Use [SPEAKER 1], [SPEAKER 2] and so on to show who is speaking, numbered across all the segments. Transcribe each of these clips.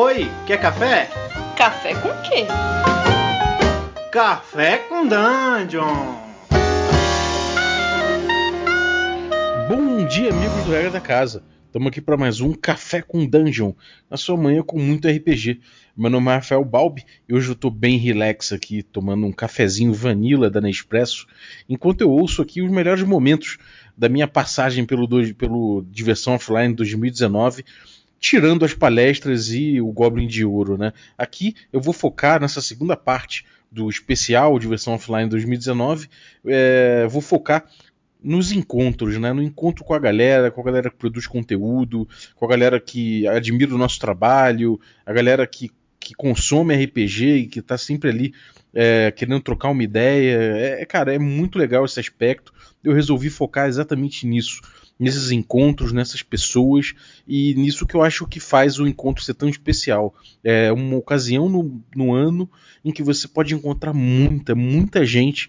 [SPEAKER 1] Oi, quer café?
[SPEAKER 2] Café com quê?
[SPEAKER 1] Café com Dungeon!
[SPEAKER 3] Bom dia, amigos do Regra da Casa. Estamos aqui para mais um Café com Dungeon, na sua manhã com muito RPG. Meu nome é Rafael Balbi e hoje eu estou bem relax aqui, tomando um cafezinho vanilla da Nespresso, enquanto eu ouço aqui os melhores momentos da minha passagem pelo, pelo Diversão Offline 2019, tirando as palestras e o Goblin de Ouro. Né? Aqui eu vou focar nessa segunda parte do especial Diversão Offline 2019, é, vou focar nos encontros, né? No encontro com a galera, com a galera que produz conteúdo, com a galera que admira o nosso trabalho, a galera que, que consome RPG e que está sempre ali é, querendo trocar uma ideia. É, cara, é muito legal esse aspecto. Eu resolvi focar exatamente nisso. Nesses encontros, nessas pessoas e nisso que eu acho que faz o encontro ser tão especial. É uma ocasião no, no ano em que você pode encontrar muita, muita gente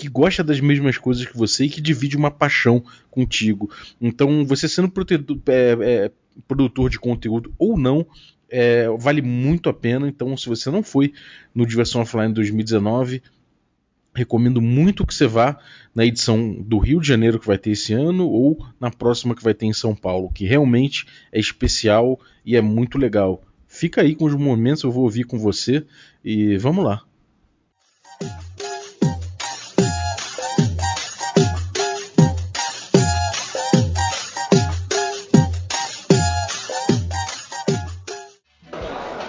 [SPEAKER 3] que gosta das mesmas coisas que você e que divide uma paixão contigo. Então, você sendo é, é, produtor de conteúdo ou não, é, vale muito a pena. Então, se você não foi no Diversão Offline 2019, recomendo muito que você vá na edição do Rio de Janeiro que vai ter esse ano ou na próxima que vai ter em São Paulo, que realmente é especial e é muito legal. Fica aí com os momentos, eu vou ouvir com você e vamos lá.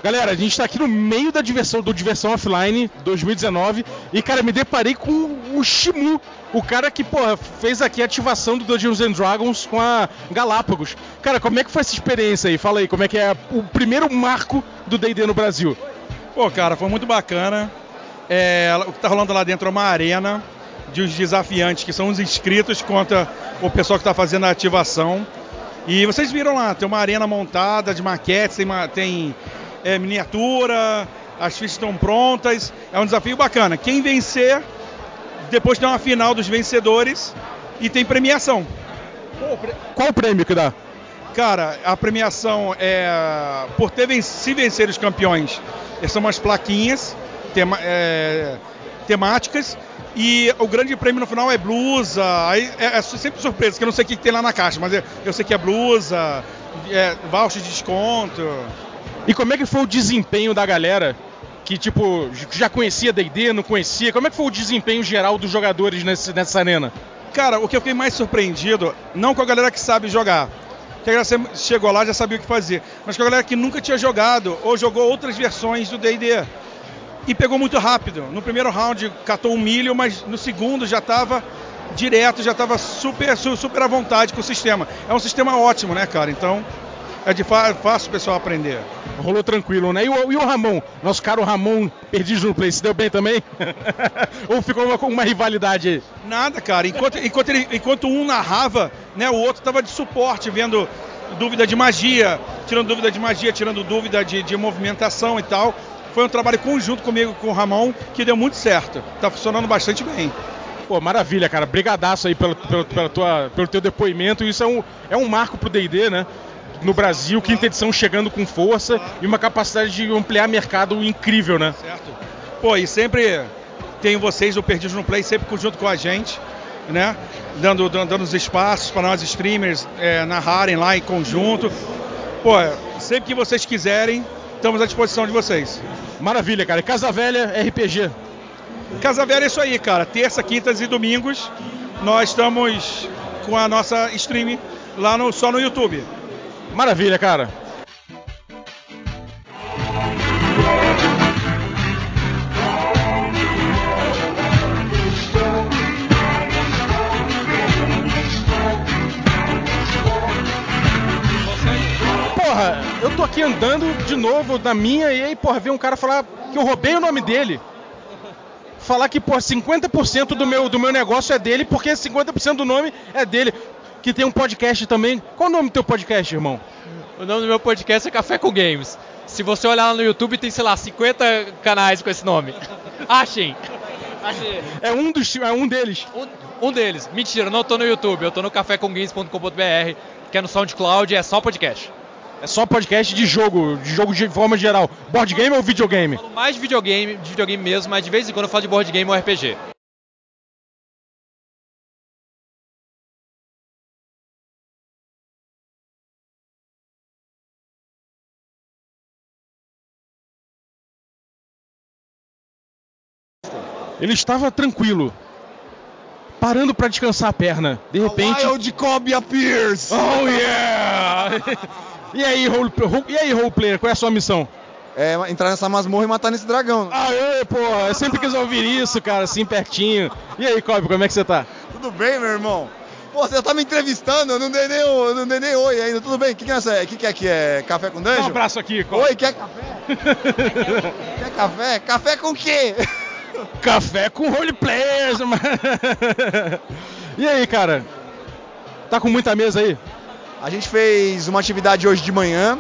[SPEAKER 3] Galera, a gente tá aqui no meio da diversão do Diversão Offline 2019 e, cara, me deparei com o Shimu, o cara que, porra, fez aqui a ativação do Dungeons and Dragons com a Galápagos. Cara, como é que foi essa experiência aí? Fala aí, como é que é o primeiro marco do D&D no Brasil?
[SPEAKER 4] Pô, cara, foi muito bacana. É, o que tá rolando lá dentro é uma arena de os desafiantes, que são os inscritos contra o pessoal que está fazendo a ativação. E vocês viram lá, tem uma arena montada de maquetes, tem, uma, tem é, miniatura, as fichas estão prontas. É um desafio bacana. Quem vencer, depois tem uma final dos vencedores e tem premiação.
[SPEAKER 3] Qual o prêmio que dá?
[SPEAKER 4] Cara, a premiação é por ter se vencer os campeões. São umas plaquinhas tema, é, temáticas e o grande prêmio no final é blusa. Aí é, é sempre surpresa, que eu não sei o que tem lá na caixa, mas eu, eu sei que é blusa, é, voucher de desconto.
[SPEAKER 3] E como é que foi o desempenho da galera que, tipo, já conhecia D&D, não conhecia? Como é que foi o desempenho geral dos jogadores nesse, nessa arena?
[SPEAKER 4] Cara, o que eu fiquei mais surpreendido, não com a galera que sabe jogar, que a galera chegou lá já sabia o que fazer, mas com a galera que nunca tinha jogado ou jogou outras versões do D&D. E pegou muito rápido. No primeiro round catou um milho, mas no segundo já estava direto, já estava super, super à vontade com o sistema. É um sistema ótimo, né, cara? Então, é de fácil o pessoal aprender.
[SPEAKER 3] Rolou tranquilo, né? E o, e o Ramon, nosso caro Ramon perdido no play, se deu bem também? Ou ficou uma, uma rivalidade aí?
[SPEAKER 4] Nada, cara. Enquanto, enquanto, ele, enquanto um narrava, né, o outro estava de suporte, vendo dúvida de magia, tirando dúvida de magia, tirando dúvida de, de movimentação e tal. Foi um trabalho conjunto comigo, com o Ramon, que deu muito certo. Tá funcionando bastante bem.
[SPEAKER 3] Pô, maravilha, cara. Brigadaço aí pelo, pelo, pela tua, pelo teu depoimento. Isso é um, é um marco pro D&D, né? No Brasil, quinta edição chegando com força e uma capacidade de ampliar mercado incrível, né?
[SPEAKER 4] Certo. Pô, e sempre tem vocês, o Perdido no Play, sempre junto com a gente, né? Dando, dando, dando os espaços para nós streamers é, narrarem lá em conjunto. Pô, sempre que vocês quiserem, estamos à disposição de vocês.
[SPEAKER 3] Maravilha, cara. Casa Velha RPG.
[SPEAKER 4] Casa Velha é isso aí, cara. Terça, quintas e domingos nós estamos com a nossa stream lá no, só no YouTube.
[SPEAKER 3] Maravilha, cara. Porra, eu tô aqui andando de novo na minha e aí, porra, vem um cara falar que eu roubei o nome dele. Falar que, porra, 50% do meu, do meu negócio é dele porque 50% do nome é dele que tem um podcast também. Qual o nome do teu podcast, irmão?
[SPEAKER 5] O nome do meu podcast é Café com Games. Se você olhar lá no YouTube, tem, sei lá, 50 canais com esse nome. Achem!
[SPEAKER 3] É um, dos, é um deles.
[SPEAKER 5] Um, um deles. Mentira, não tô no YouTube, eu tô no cafécomgames.com.br, que é no SoundCloud, é só podcast.
[SPEAKER 3] É só podcast de jogo, de jogo de forma geral. Board game ou videogame?
[SPEAKER 5] Eu falo mais de videogame, de videogame mesmo, mas de vez em quando eu falo de board game ou RPG.
[SPEAKER 3] Ele estava tranquilo, parando pra descansar a perna. De repente.
[SPEAKER 2] Wild Cobb appears!
[SPEAKER 3] Oh yeah! e aí, role, ro- e aí, roleplayer, qual é a sua missão?
[SPEAKER 2] É, entrar nessa masmorra e matar nesse dragão.
[SPEAKER 3] Aê, pô, eu sempre quis ouvir isso, cara, assim pertinho. E aí, Cobb, como é que você tá?
[SPEAKER 2] Tudo bem, meu irmão? Pô, você já tá me entrevistando, eu não dei nem, o- eu não dei nem oi ainda. Tudo bem? O que, que é essa? Que, que é aqui? É café com
[SPEAKER 3] Dá um
[SPEAKER 2] dungeon?
[SPEAKER 3] abraço aqui, Cobb.
[SPEAKER 2] Oi, quer café? Quer café? Café com o quê?
[SPEAKER 3] Café com roleplayers, mano. e aí, cara? Tá com muita mesa aí?
[SPEAKER 2] A gente fez uma atividade hoje de manhã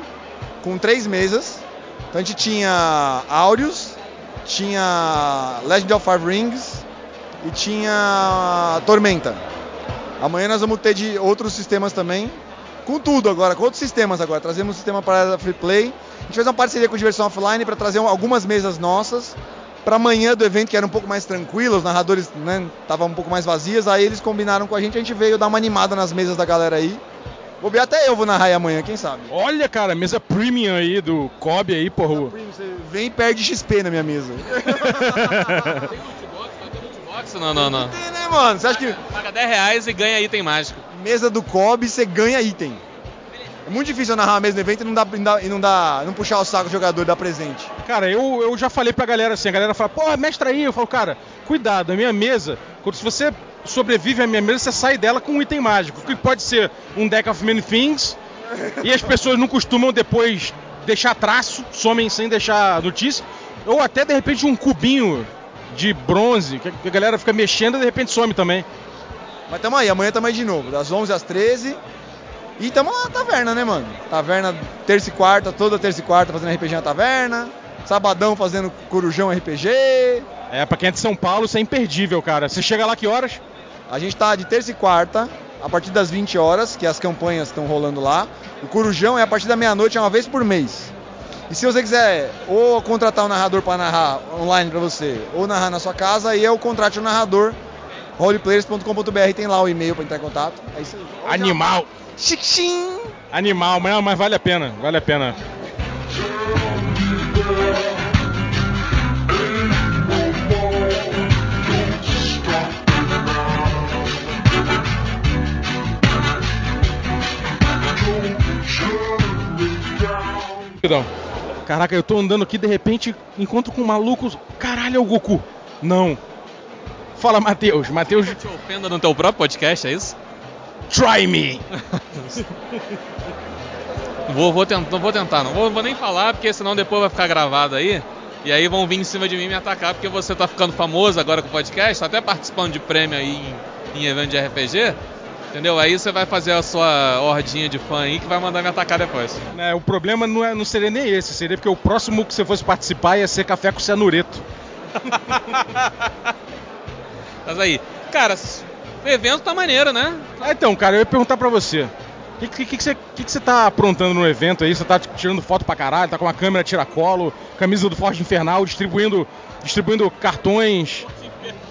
[SPEAKER 2] com três mesas. Então a gente tinha Aureus, tinha Legend of Five Rings e tinha Tormenta. Amanhã nós vamos ter de outros sistemas também. Com tudo agora, com outros sistemas agora. Trazemos um sistema para Free Play. A gente fez uma parceria com Diversão Offline para trazer algumas mesas nossas. Para amanhã do evento, que era um pouco mais tranquilo, os narradores estavam um pouco mais vazias, aí eles combinaram com a gente, a gente veio dar uma animada nas mesas da galera aí. Vou ver até eu vou narrar aí amanhã, quem sabe?
[SPEAKER 3] Olha, cara, mesa premium aí do Cobb aí, porra.
[SPEAKER 2] Você vem e perde XP na minha mesa.
[SPEAKER 5] Tem lootbox, vai ter lootbox? Não, não, não.
[SPEAKER 2] Tem, né, mano? Você acha que
[SPEAKER 5] Paga 10 reais e ganha item mágico.
[SPEAKER 2] mesa do Kobe você ganha item? É muito difícil eu narrar no evento e não, dá, e não dá- e não, dá, não puxar o saco do jogador e dar presente.
[SPEAKER 3] Cara, eu, eu já falei pra galera assim, a galera fala, pô, mestra aí, eu falo, cara, cuidado, a minha mesa, quando se você sobrevive à minha mesa, você sai dela com um item mágico, que pode ser um deck of many things, e as pessoas não costumam depois deixar traço, somem sem deixar notícia, ou até de repente um cubinho de bronze, que a galera fica mexendo e de repente some também.
[SPEAKER 2] Mas tamo aí, amanhã tamo aí de novo, das 11 às 13. E tamo na taverna, né, mano? Taverna terça e quarta, toda terça e quarta fazendo RPG na taverna. Sabadão fazendo Corujão RPG.
[SPEAKER 3] É, pra quem é de São Paulo, isso é imperdível, cara. Você chega lá que horas?
[SPEAKER 2] A gente tá de terça e quarta, a partir das 20 horas, que as campanhas estão rolando lá. O Corujão é a partir da meia-noite, é uma vez por mês. E se você quiser ou contratar um narrador para narrar online para você, ou narrar na sua casa, aí é o contrate um narrador. roleplayers.com.br tem lá o e-mail para entrar em contato. É isso aí.
[SPEAKER 3] Animal!
[SPEAKER 2] Chiquinho!
[SPEAKER 3] Animal, mas, mas vale a pena, vale a pena. Perdão. Caraca, eu tô andando aqui de repente encontro com um maluco. Caralho, é o Goku. Não. Fala, Matheus. Matheus,
[SPEAKER 5] Te ofenda no teu próprio podcast, é isso?
[SPEAKER 3] Try me.
[SPEAKER 5] Vou, vou tentar, não vou tentar, não. Vou, vou nem falar, porque senão depois vai ficar gravado aí. E aí vão vir em cima de mim me atacar, porque você tá ficando famoso agora com o podcast, tá até participando de prêmio aí em, em evento de RPG. Entendeu? Aí você vai fazer a sua hordinha de fã aí que vai mandar me atacar depois.
[SPEAKER 3] É, o problema não, é, não seria nem esse, seria porque o próximo que você fosse participar ia ser café com cianureto.
[SPEAKER 5] Mas aí, cara, o evento tá maneiro, né?
[SPEAKER 3] Ah, então, cara, eu ia perguntar pra você. O que, que, que, você, que, que você tá aprontando no evento aí? Você tá tirando foto pra caralho, tá com uma câmera tiracolo, camisa do Forte Infernal, distribuindo, distribuindo cartões.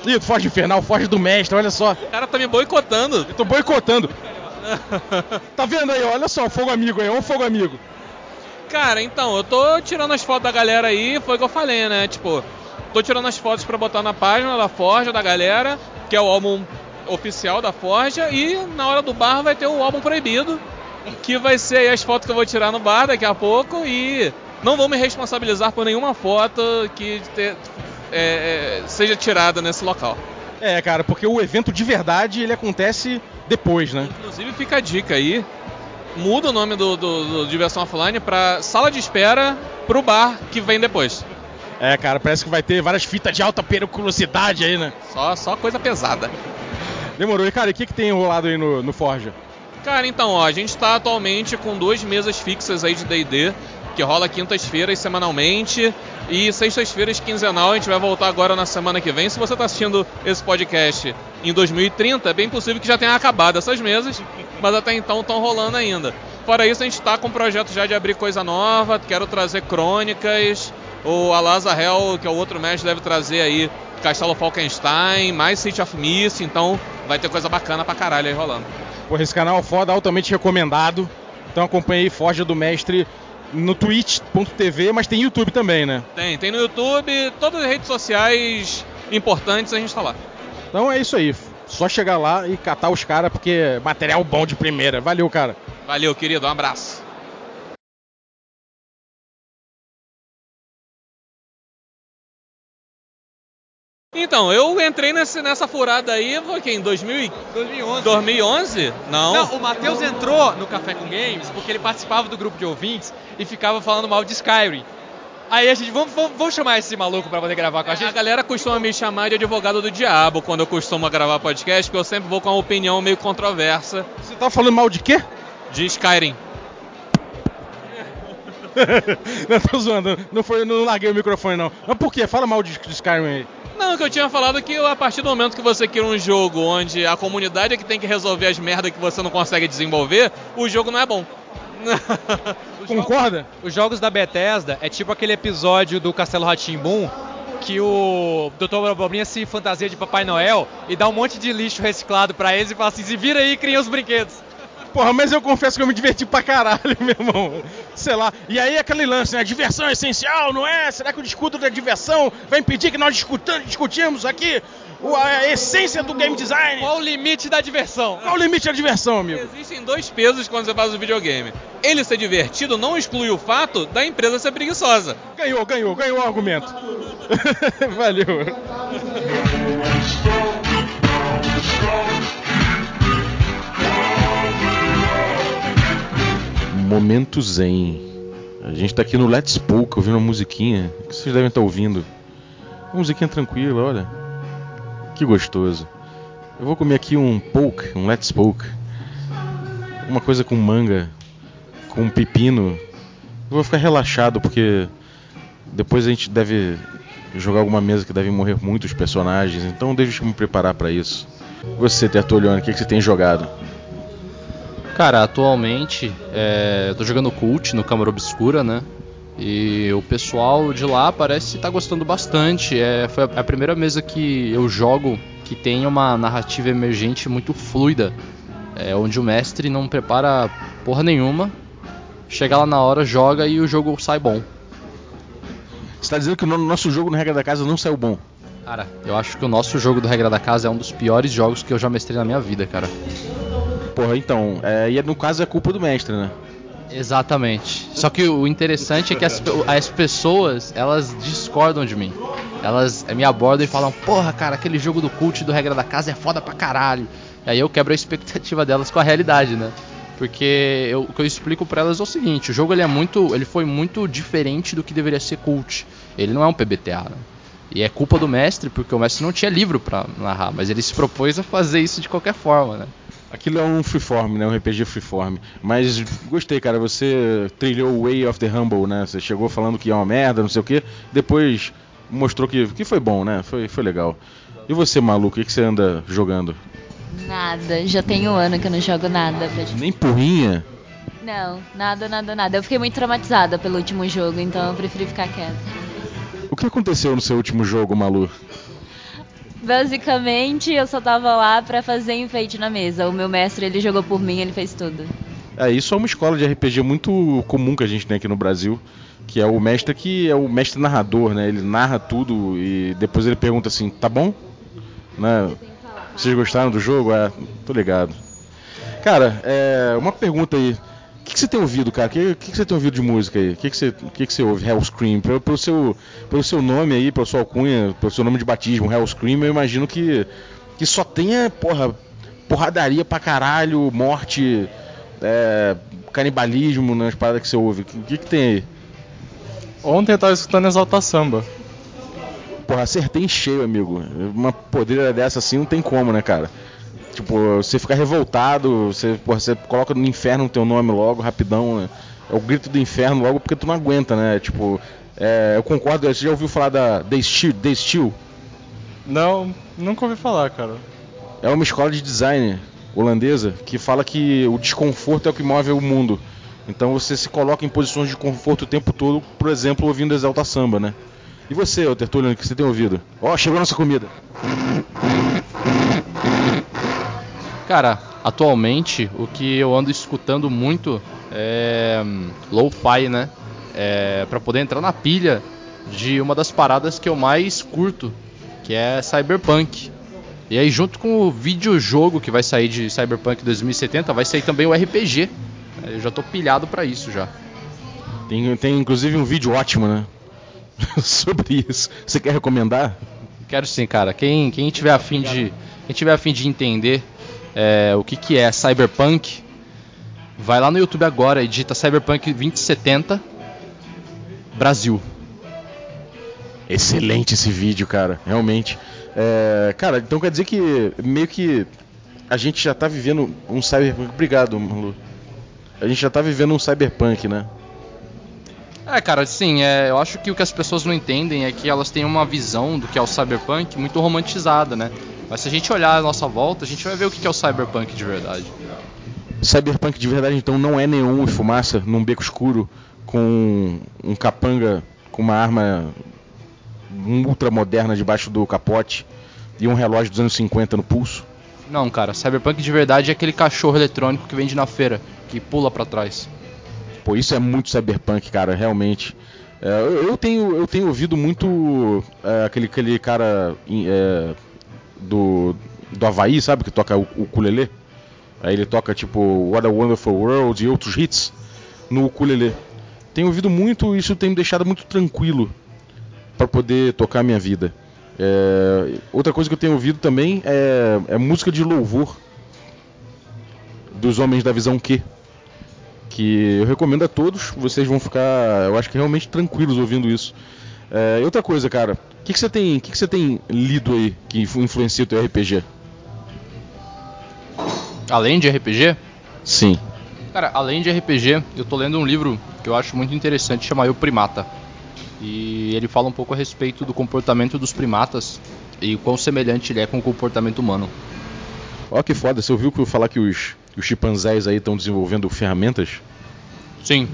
[SPEAKER 3] Ih, do Forte Infernal, Forte do Mestre, olha só.
[SPEAKER 5] O cara tá me boicotando.
[SPEAKER 3] Eu tô boicotando. Tá vendo aí, olha só, o fogo amigo aí, olha o fogo amigo.
[SPEAKER 5] Cara, então, eu tô tirando as fotos da galera aí, foi o que eu falei, né? Tipo, tô tirando as fotos pra botar na página da Forja da galera, que é o álbum oficial da Forja, e na hora do bar vai ter o álbum proibido, que vai ser aí as fotos que eu vou tirar no bar daqui a pouco, e não vou me responsabilizar por nenhuma foto que te- é, é, seja tirada nesse local.
[SPEAKER 3] É, cara, porque o evento de verdade ele acontece depois, né?
[SPEAKER 5] Inclusive fica a dica aí, muda o nome do, do, do Diversão Offline pra sala de espera pro bar que vem depois.
[SPEAKER 3] É, cara, parece que vai ter várias fitas de alta periculosidade aí, né?
[SPEAKER 5] Só, só coisa pesada.
[SPEAKER 3] Demorou. E, cara, o que, que tem rolado aí no, no Forja?
[SPEAKER 5] Cara, então, ó, a gente tá atualmente com duas mesas fixas aí de D&D, que rola quintas-feiras semanalmente e sextas-feiras quinzenal. A gente vai voltar agora na semana que vem. Se você tá assistindo esse podcast em 2030, é bem possível que já tenha acabado essas mesas, mas até então estão rolando ainda. Fora isso, a gente tá com um projeto já de abrir coisa nova, quero trazer crônicas. O Alazarel, que é o outro mestre, deve trazer aí Castelo Falkenstein, mais City of Mist, então vai ter coisa bacana pra caralho aí rolando.
[SPEAKER 3] Porra, esse canal é foda, altamente recomendado. Então acompanhei Forja do Mestre no twitch.tv, mas tem YouTube também, né?
[SPEAKER 5] Tem, tem no YouTube, todas as redes sociais importantes a gente tá lá.
[SPEAKER 3] Então é isso aí. Só chegar lá e catar os caras, porque material bom de primeira. Valeu, cara.
[SPEAKER 5] Valeu, querido, um abraço. Então, eu entrei nesse, nessa furada aí, foi que em 2000,
[SPEAKER 6] 2011.
[SPEAKER 5] 2011? Não.
[SPEAKER 6] Não, o Matheus entrou no Café com Games porque ele participava do grupo de ouvintes e ficava falando mal de Skyrim. Aí a gente, vamos, vamos, vamos chamar esse maluco pra poder gravar com a
[SPEAKER 5] A
[SPEAKER 6] gente?
[SPEAKER 5] galera costuma me chamar de advogado do diabo quando eu costumo gravar podcast, porque eu sempre vou com uma opinião meio controversa
[SPEAKER 3] Você tá falando mal de quê?
[SPEAKER 5] de Skyrim.
[SPEAKER 3] não, tô zoando. Não, foi, não larguei o microfone, não. Mas por quê? Fala mal de, de Skyrim aí.
[SPEAKER 5] Não, que eu tinha falado que a partir do momento que você cria um jogo onde a comunidade é que tem que resolver as merdas que você não consegue desenvolver, o jogo não é bom.
[SPEAKER 3] Concorda?
[SPEAKER 6] Os jogos da Bethesda é tipo aquele episódio do Castelo Ratimbum que o Dr. Abobrinha se fantasia de Papai Noel e dá um monte de lixo reciclado pra eles e fala assim: se vira aí e cria os brinquedos.
[SPEAKER 3] Porra, mas eu confesso que eu me diverti pra caralho, meu irmão. Sei lá. E aí aquele lance, né? Diversão é essencial, não é? Será que o discurso da diversão vai impedir que nós discutam, discutimos aqui a essência do game design?
[SPEAKER 6] Qual o limite da diversão?
[SPEAKER 3] Qual o limite da diversão, amigo?
[SPEAKER 5] Existem dois pesos quando você faz o videogame. Ele ser divertido não exclui o fato da empresa ser preguiçosa.
[SPEAKER 3] Ganhou, ganhou, ganhou o argumento. Valeu. Momento Zen. A gente tá aqui no Let's Poke ouvindo uma musiquinha que vocês devem estar ouvindo. Uma musiquinha tranquila, olha. Que gostoso. Eu vou comer aqui um poke, um Let's Poke. Uma coisa com manga, com pepino. Eu vou ficar relaxado porque depois a gente deve jogar alguma mesa que deve morrer muitos personagens, então deixa eu me preparar pra isso. Você, Tertuliano, o que, que você tem jogado?
[SPEAKER 7] Cara, atualmente é, eu tô jogando Cult no Câmara Obscura, né? E o pessoal de lá parece estar gostando bastante. É, foi a, primeira mesa que eu jogo que tem uma narrativa emergente muito fluida. É, onde o mestre não prepara porra nenhuma. Chega lá na hora, joga e o jogo sai bom.
[SPEAKER 3] Você tá dizendo que o no- nosso jogo na regra da casa não saiu bom.
[SPEAKER 7] Cara, eu acho que o nosso jogo do Regra da Casa é um dos piores jogos que eu já mestrei na minha vida, cara.
[SPEAKER 3] Porra, então, é, e no caso é culpa do mestre, né?
[SPEAKER 7] Exatamente. Só que o interessante é que as, as pessoas, elas discordam de mim. Elas eh, me abordam e falam, porra, cara, aquele jogo do cult do Regra da Casa é foda pra caralho. E aí eu quebro a expectativa delas com a realidade, né? Porque eu- o que eu explico pra elas é o seguinte, o jogo ele é muito, ele foi muito diferente do que deveria ser cult. Ele não é um PBTA, né? E é culpa do mestre, porque o mestre não tinha livro pra narrar, mas ele se propôs a fazer isso de qualquer forma, né?
[SPEAKER 3] Aquilo é um freeform, né? Um RPG freeform. Mas gostei, cara. Você trilhou o Way of the Humble, né? Você chegou falando que é uma merda, não sei o quê. Depois mostrou que, que foi bom, né? Foi, foi legal. E você, maluco, o que, você anda jogando?
[SPEAKER 8] Nada, já tem um ano que eu não jogo nada.
[SPEAKER 3] Nem porrinha?
[SPEAKER 8] Não, nada, nada, nada. Eu fiquei muito traumatizada pelo último jogo, então eu preferi ficar quieta.
[SPEAKER 3] O que aconteceu no seu último jogo, Malu?
[SPEAKER 8] Basicamente, eu só tava lá pra fazer enfeite na mesa. O meu mestre, ele jogou por mim, ele fez tudo.
[SPEAKER 3] É, isso é uma escola de RPG muito comum que a gente tem aqui no Brasil, que é o mestre que é o mestre narrador, né? Ele narra tudo e depois ele pergunta assim, tá bom? Né? Vocês gostaram do jogo? É, tô ligado. Cara, é, uma pergunta aí. O que, que você tem ouvido, cara? O que, que, que você tem ouvido de música aí? O que, que, você, que, que você ouve? Hellscream. Pelo, pelo, seu, pelo seu nome aí, pela sua alcunha, pelo seu nome de batismo, Hellscream, eu imagino que, que só tenha, porra, porradaria pra caralho, morte, é, canibalismo nas paradas que você ouve. O que, que tem aí?
[SPEAKER 9] Ontem eu tava escutando Exalta Samba.
[SPEAKER 3] Porra, acertei em cheio, amigo. Uma podreira dessa assim não tem como, né, cara? Tipo, você fica revoltado, você, porra, você coloca no inferno o teu nome logo, rapidão, né? É o grito do inferno logo porque tu não aguenta, né? Tipo, é, eu concordo, você já ouviu falar da The Steel? The Steel?
[SPEAKER 9] Não, nunca ouvi falar, cara.
[SPEAKER 3] É uma escola de design holandesa que fala que o desconforto é o que move o mundo. Então você se coloca em posições de conforto o tempo todo, por exemplo, ouvindo Exalta Samba, né? E você, ô Tertuliano, o que você tem ouvido? Ó, chegou a nossa comida.
[SPEAKER 7] Cara, atualmente o que eu ando escutando muito é hum, lo-fi, né? É, para poder entrar na pilha de uma das paradas que eu mais curto, que é Cyberpunk. E aí junto com o videojogo que vai sair de Cyberpunk 2070, vai sair também o RPG. Eu já tô pilhado pra isso já.
[SPEAKER 3] Tem, tem inclusive um vídeo ótimo, né? Sobre isso. Você quer recomendar?
[SPEAKER 7] Quero sim, cara. Quem, quem tiver afim de, quem tiver afim de entender é, o que, que é Cyberpunk, vai lá no YouTube agora e digita Cyberpunk 2070 Brasil.
[SPEAKER 3] Excelente esse vídeo, cara. Realmente. É, cara, então quer dizer que meio que a gente já tá vivendo um cyberpunk. Obrigado, Malu. A gente já tá vivendo um cyberpunk, né?
[SPEAKER 7] É, cara, sim, é, eu acho que o que as pessoas não entendem é que elas têm uma visão do que é o cyberpunk muito romantizada, né? Mas se a gente olhar a nossa volta, a gente vai ver o que é o cyberpunk de verdade.
[SPEAKER 3] Cyberpunk de verdade, então, não é neon e fumaça num beco escuro com um capanga com uma arma ultra moderna debaixo do capote e um relógio dos anos 50 no pulso?
[SPEAKER 7] Não, cara, cyberpunk de verdade é aquele cachorro eletrônico que vende na feira, que pula pra trás.
[SPEAKER 3] Pô, isso é muito cyberpunk, cara, realmente. É, eu, eu tenho, eu tenho ouvido muito é, aquele, aquele cara é, do, do Havaí, sabe, que toca o, o ukulele. Aí ele toca tipo What a Wonderful World e outros hits no ukulele. Tenho ouvido muito e isso tem me deixado muito tranquilo para poder tocar a minha vida. É, outra coisa que eu tenho ouvido também é, é música de louvor dos homens da visão Q que eu recomendo a todos. Vocês vão ficar, eu acho que realmente tranquilos ouvindo isso. É, outra coisa, cara, o que, que, você tem, que, que você tem lido aí que influencia o teu RPG?
[SPEAKER 7] Além de RPG?
[SPEAKER 3] Sim.
[SPEAKER 7] Cara, além de RPG, eu tô lendo um livro que eu acho muito interessante, chama O Primata. E ele fala um pouco a respeito do comportamento dos primatas e o quão semelhante ele é com o comportamento humano.
[SPEAKER 3] Ó, que foda, você ouviu que eu falar que os, os chimpanzés aí estão desenvolvendo ferramentas?
[SPEAKER 7] Sim.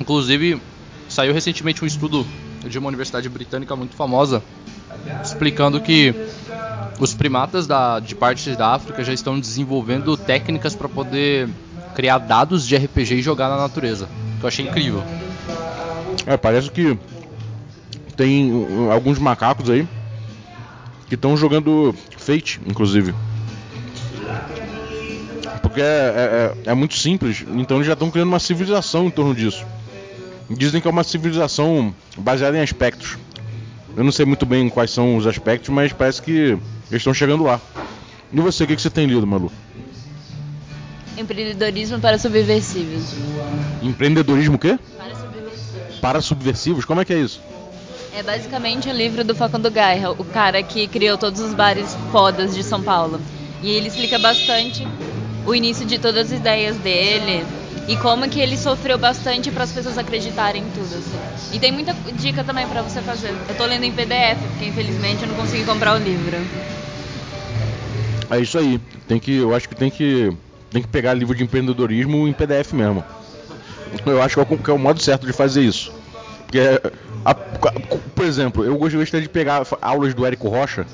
[SPEAKER 7] Inclusive, saiu recentemente um estudo de uma universidade britânica muito famosa explicando que os primatas da, de partes da África já estão desenvolvendo técnicas para poder criar dados de RPG e jogar na natureza. Que eu achei incrível.
[SPEAKER 3] É, parece que tem uh, alguns macacos aí que estão jogando Fate, inclusive. Porque é, é, é, muito simples, então eles já estão criando uma civilização em torno disso. Dizem que é uma civilização baseada em aspectos. Eu não sei muito bem quais são os aspectos, mas parece que eles estão chegando lá. E você, o que, que você tem lido, Malu?
[SPEAKER 8] Empreendedorismo para subversivos.
[SPEAKER 3] Empreendedorismo o quê?
[SPEAKER 8] Para subversivos.
[SPEAKER 3] Para subversivos? Como é que é isso?
[SPEAKER 8] É basicamente o livro do Facundo Gaia, o cara que criou todos os bares fodas de São Paulo. E ele explica bastante o início de todas as ideias dele e como que ele sofreu bastante para as pessoas acreditarem em tudo. Assim. E tem muita dica também para você fazer. Eu tô lendo em PDF, porque infelizmente eu não consegui comprar o livro.
[SPEAKER 3] É isso aí. Tem que, eu acho que tem que tem que pegar livro de empreendedorismo em PDF mesmo. Eu acho que é o, que é o modo certo de fazer isso. Porque, a, por exemplo, eu gostaria de pegar aulas do Érico Rocha.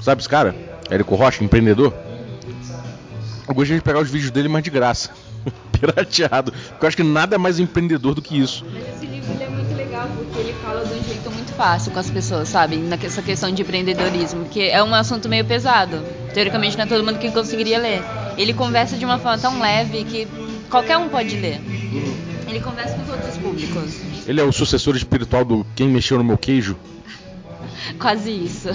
[SPEAKER 3] Sabe esse cara? Érico Rocha, empreendedor. Eu gostaria de pegar os vídeos dele, mas de graça. Pirateado. Porque eu acho que nada é mais empreendedor do que isso.
[SPEAKER 8] Mas esse livro ele é muito legal porque ele fala de um jeito muito fácil com as pessoas, sabe? Nessa questão de empreendedorismo. Porque é um assunto meio pesado. Teoricamente não é todo mundo que conseguiria ler. Ele conversa de uma forma tão leve que qualquer um pode ler. Ele conversa com todos os públicos.
[SPEAKER 3] Ele é o sucessor espiritual do Quem Mexeu no Meu Queijo?
[SPEAKER 8] Quase isso.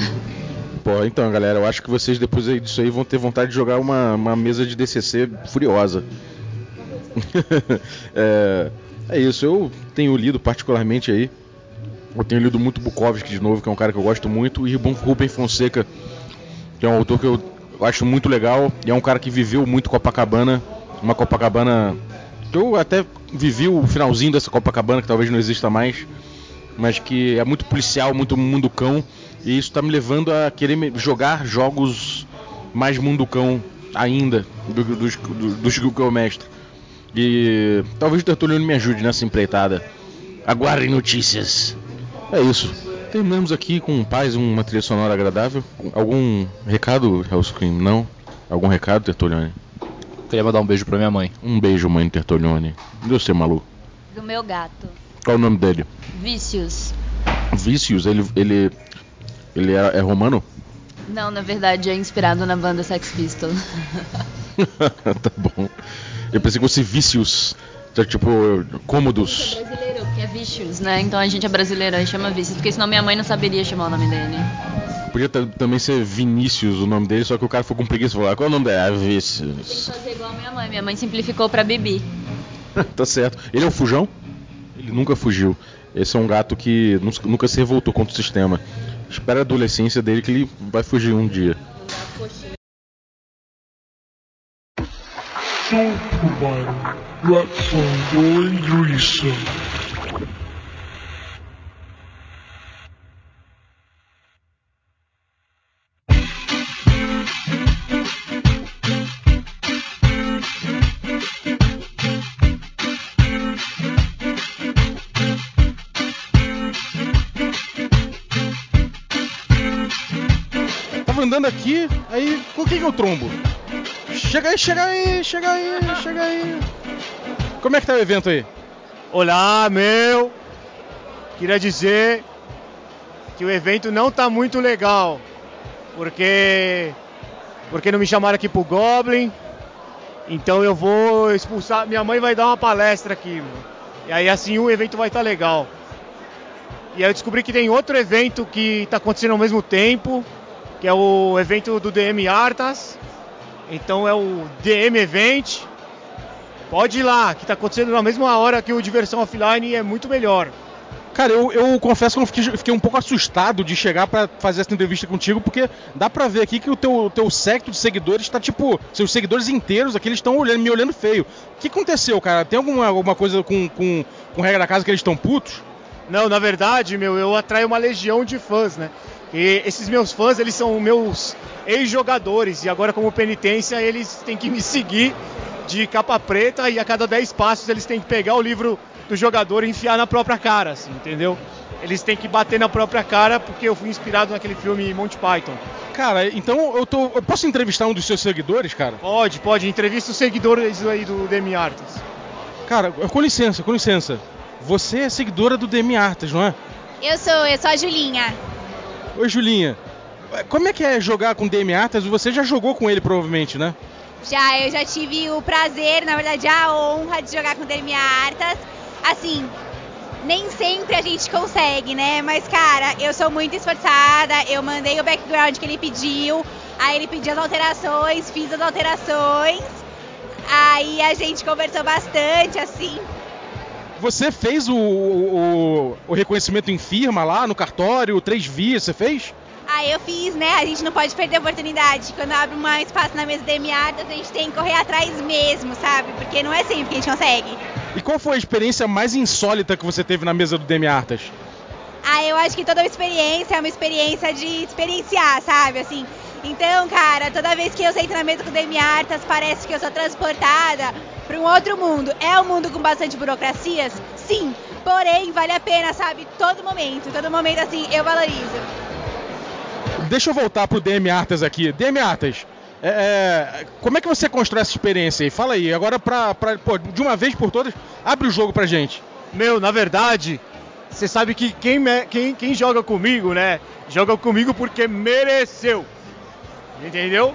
[SPEAKER 3] Pô, então, galera, eu acho que vocês depois disso aí vão ter vontade de jogar uma, uma mesa de DCC furiosa. é, é, isso, eu tenho lido particularmente aí. Eu tenho lido muito Bukowski de novo, que é um cara que eu gosto muito, e Rubem Fonseca, que é um autor que eu acho muito legal, e é um cara que viveu muito Copacabana, uma Copacabana que eu até vivi o finalzinho dessa Copacabana, que talvez não exista mais, mas que é muito policial, muito mundo cão, e isso está me levando a querer jogar jogos mais mundo cão ainda dos, dos, dos que eu mestre. E talvez o Tertuliano me ajude nessa empreitada. Aguardem notícias. É isso. Terminamos aqui com paz, uma trilha sonora agradável. Algum recado, Hellscream? Não? Algum recado, Tertulione?
[SPEAKER 7] Queria mandar um beijo pra minha mãe.
[SPEAKER 3] Um beijo, mãe Tertulione. Deus ser maluco.
[SPEAKER 8] Do meu gato.
[SPEAKER 3] Qual o nome dele?
[SPEAKER 8] Vícios.
[SPEAKER 3] Vícios, ele. ele. ele é, é romano?
[SPEAKER 8] Não, na verdade é inspirado na banda Sex Pistols.
[SPEAKER 3] tá bom. Eu pensei que fosse vícios. tá, Tipo, cômodos.
[SPEAKER 8] É brasileiro, porque é Vicious, né? Então a gente é brasileiro e chama Vícios, porque senão minha mãe não saberia chamar o nome dele.
[SPEAKER 3] Podia ta- também ser Vinícius o nome dele, só que o cara ficou com preguiça e falou: ah, qual é o nome dele? Ah,
[SPEAKER 8] Tem que
[SPEAKER 3] Vícios.
[SPEAKER 8] fazer igual a minha mãe. Minha mãe simplificou pra Bibi.
[SPEAKER 3] tá certo. Ele é o fujão? Ele nunca fugiu. Esse é um gato que nu- nunca se revoltou contra o sistema. Espera a adolescência dele que ele vai fugir um dia.
[SPEAKER 10] Ratsundo Idrissa.
[SPEAKER 3] Tava andando aqui, aí com quem que eu trombo? Chega aí, chega aí, chega aí, chega aí. Como é que tá o evento aí?
[SPEAKER 1] Olá, meu. Queria dizer que o evento não tá muito legal. Porque. Porque não me chamaram aqui pro Goblin. Então eu vou expulsar. Minha mãe vai dar uma palestra aqui. E aí assim o evento vai estar legal. E aí eu descobri que tem outro evento que tá acontecendo ao mesmo tempo. Que é o evento do DM Artas. Então é o DM Event. Pode ir lá, que tá acontecendo na mesma hora que o Diversão Offline é muito melhor.
[SPEAKER 3] Cara, eu, eu confesso que eu fiquei, fiquei um pouco assustado de chegar pra fazer essa entrevista contigo, porque dá pra ver aqui que o teu, teu secto de seguidores tá tipo. Seus seguidores inteiros aqui, eles estão olhando, me olhando feio. O que aconteceu, cara? Tem alguma, alguma coisa com, com, com regra da casa que eles estão putos?
[SPEAKER 1] Não, na verdade, meu, eu atraio uma legião de fãs, né? E esses meus fãs, eles são meus ex-jogadores e agora como penitência eles têm que me seguir de capa preta e a cada 10 passos eles têm que pegar o livro do jogador e enfiar na própria cara, assim, entendeu? Eles têm que bater na própria cara porque eu fui inspirado naquele filme Monty Python.
[SPEAKER 3] Cara, então eu tô. Eu posso entrevistar um dos seus seguidores, cara?
[SPEAKER 1] Pode, pode, entrevista os seguidores aí do Demi Artes.
[SPEAKER 3] Cara, com licença, com licença. Você é seguidora do Demi Artas, não é?
[SPEAKER 11] Eu sou, eu sou a Julinha.
[SPEAKER 3] Oi, Julinha. Como é que é jogar com o Demi Artas? Você já jogou com ele, provavelmente, né?
[SPEAKER 11] Já, eu já tive o prazer, na verdade a honra de jogar com o Dermia Artas. Assim, nem sempre a gente consegue, né? Mas, cara, eu sou muito esforçada, eu mandei o background que ele pediu, aí ele pediu as alterações, fiz as alterações, aí a gente conversou bastante, assim.
[SPEAKER 3] Você fez o, o, o reconhecimento em firma lá no cartório, três vias, você fez?
[SPEAKER 11] Aí eu fiz, né? A gente não pode perder a oportunidade. Quando abre um espaço na mesa de Artas, a gente tem que correr atrás mesmo, sabe? Porque não é sempre que a gente consegue.
[SPEAKER 3] E qual foi a experiência mais insólita que você teve na mesa do Demi Artas?
[SPEAKER 11] Ah, eu acho que toda experiência é uma experiência de experienciar, sabe? Assim. Então, cara, toda vez que eu sento na mesa com o Demi Artas, parece que eu sou transportada para um outro mundo. É um mundo com bastante burocracias? Sim. Porém, vale a pena, sabe? Todo momento, todo momento, assim, eu valorizo.
[SPEAKER 3] Deixa eu voltar pro DM Artas aqui. DM Artas, é, é, como é que você constrói essa experiência aí? Fala aí, agora pra, pra pô, de uma vez por todas, abre o jogo pra gente.
[SPEAKER 1] Meu, na verdade, você sabe que quem, me- quem, quem joga comigo, né? Joga comigo porque mereceu. Entendeu?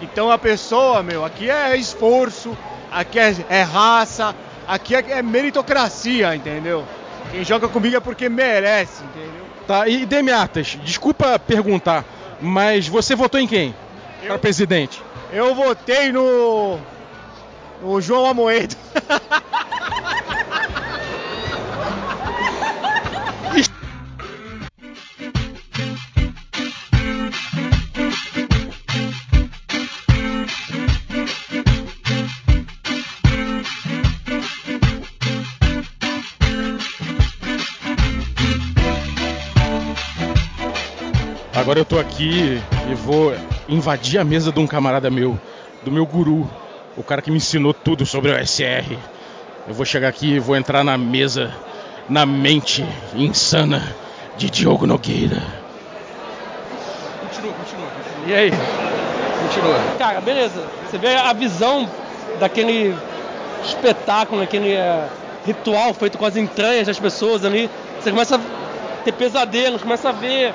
[SPEAKER 1] Então a pessoa, meu, aqui é esforço, aqui é, é raça, aqui é, é meritocracia, entendeu? Quem joga comigo é porque merece, entendeu?
[SPEAKER 3] Tá, e Artas, desculpa perguntar, mas você votou em quem? Para presidente.
[SPEAKER 1] Eu votei no. no João Amoedo.
[SPEAKER 3] Agora eu tô aqui e vou invadir a mesa de um camarada meu, do meu guru, o cara que me ensinou tudo sobre o SR. Eu vou chegar aqui e vou entrar na mesa, na mente insana de Diogo Nogueira.
[SPEAKER 12] Continua, continua. E aí?
[SPEAKER 3] Continua.
[SPEAKER 12] Cara, beleza. Você vê a visão daquele espetáculo, aquele é, ritual feito com as entranhas das pessoas ali. Você começa a ter pesadelos, começa a ver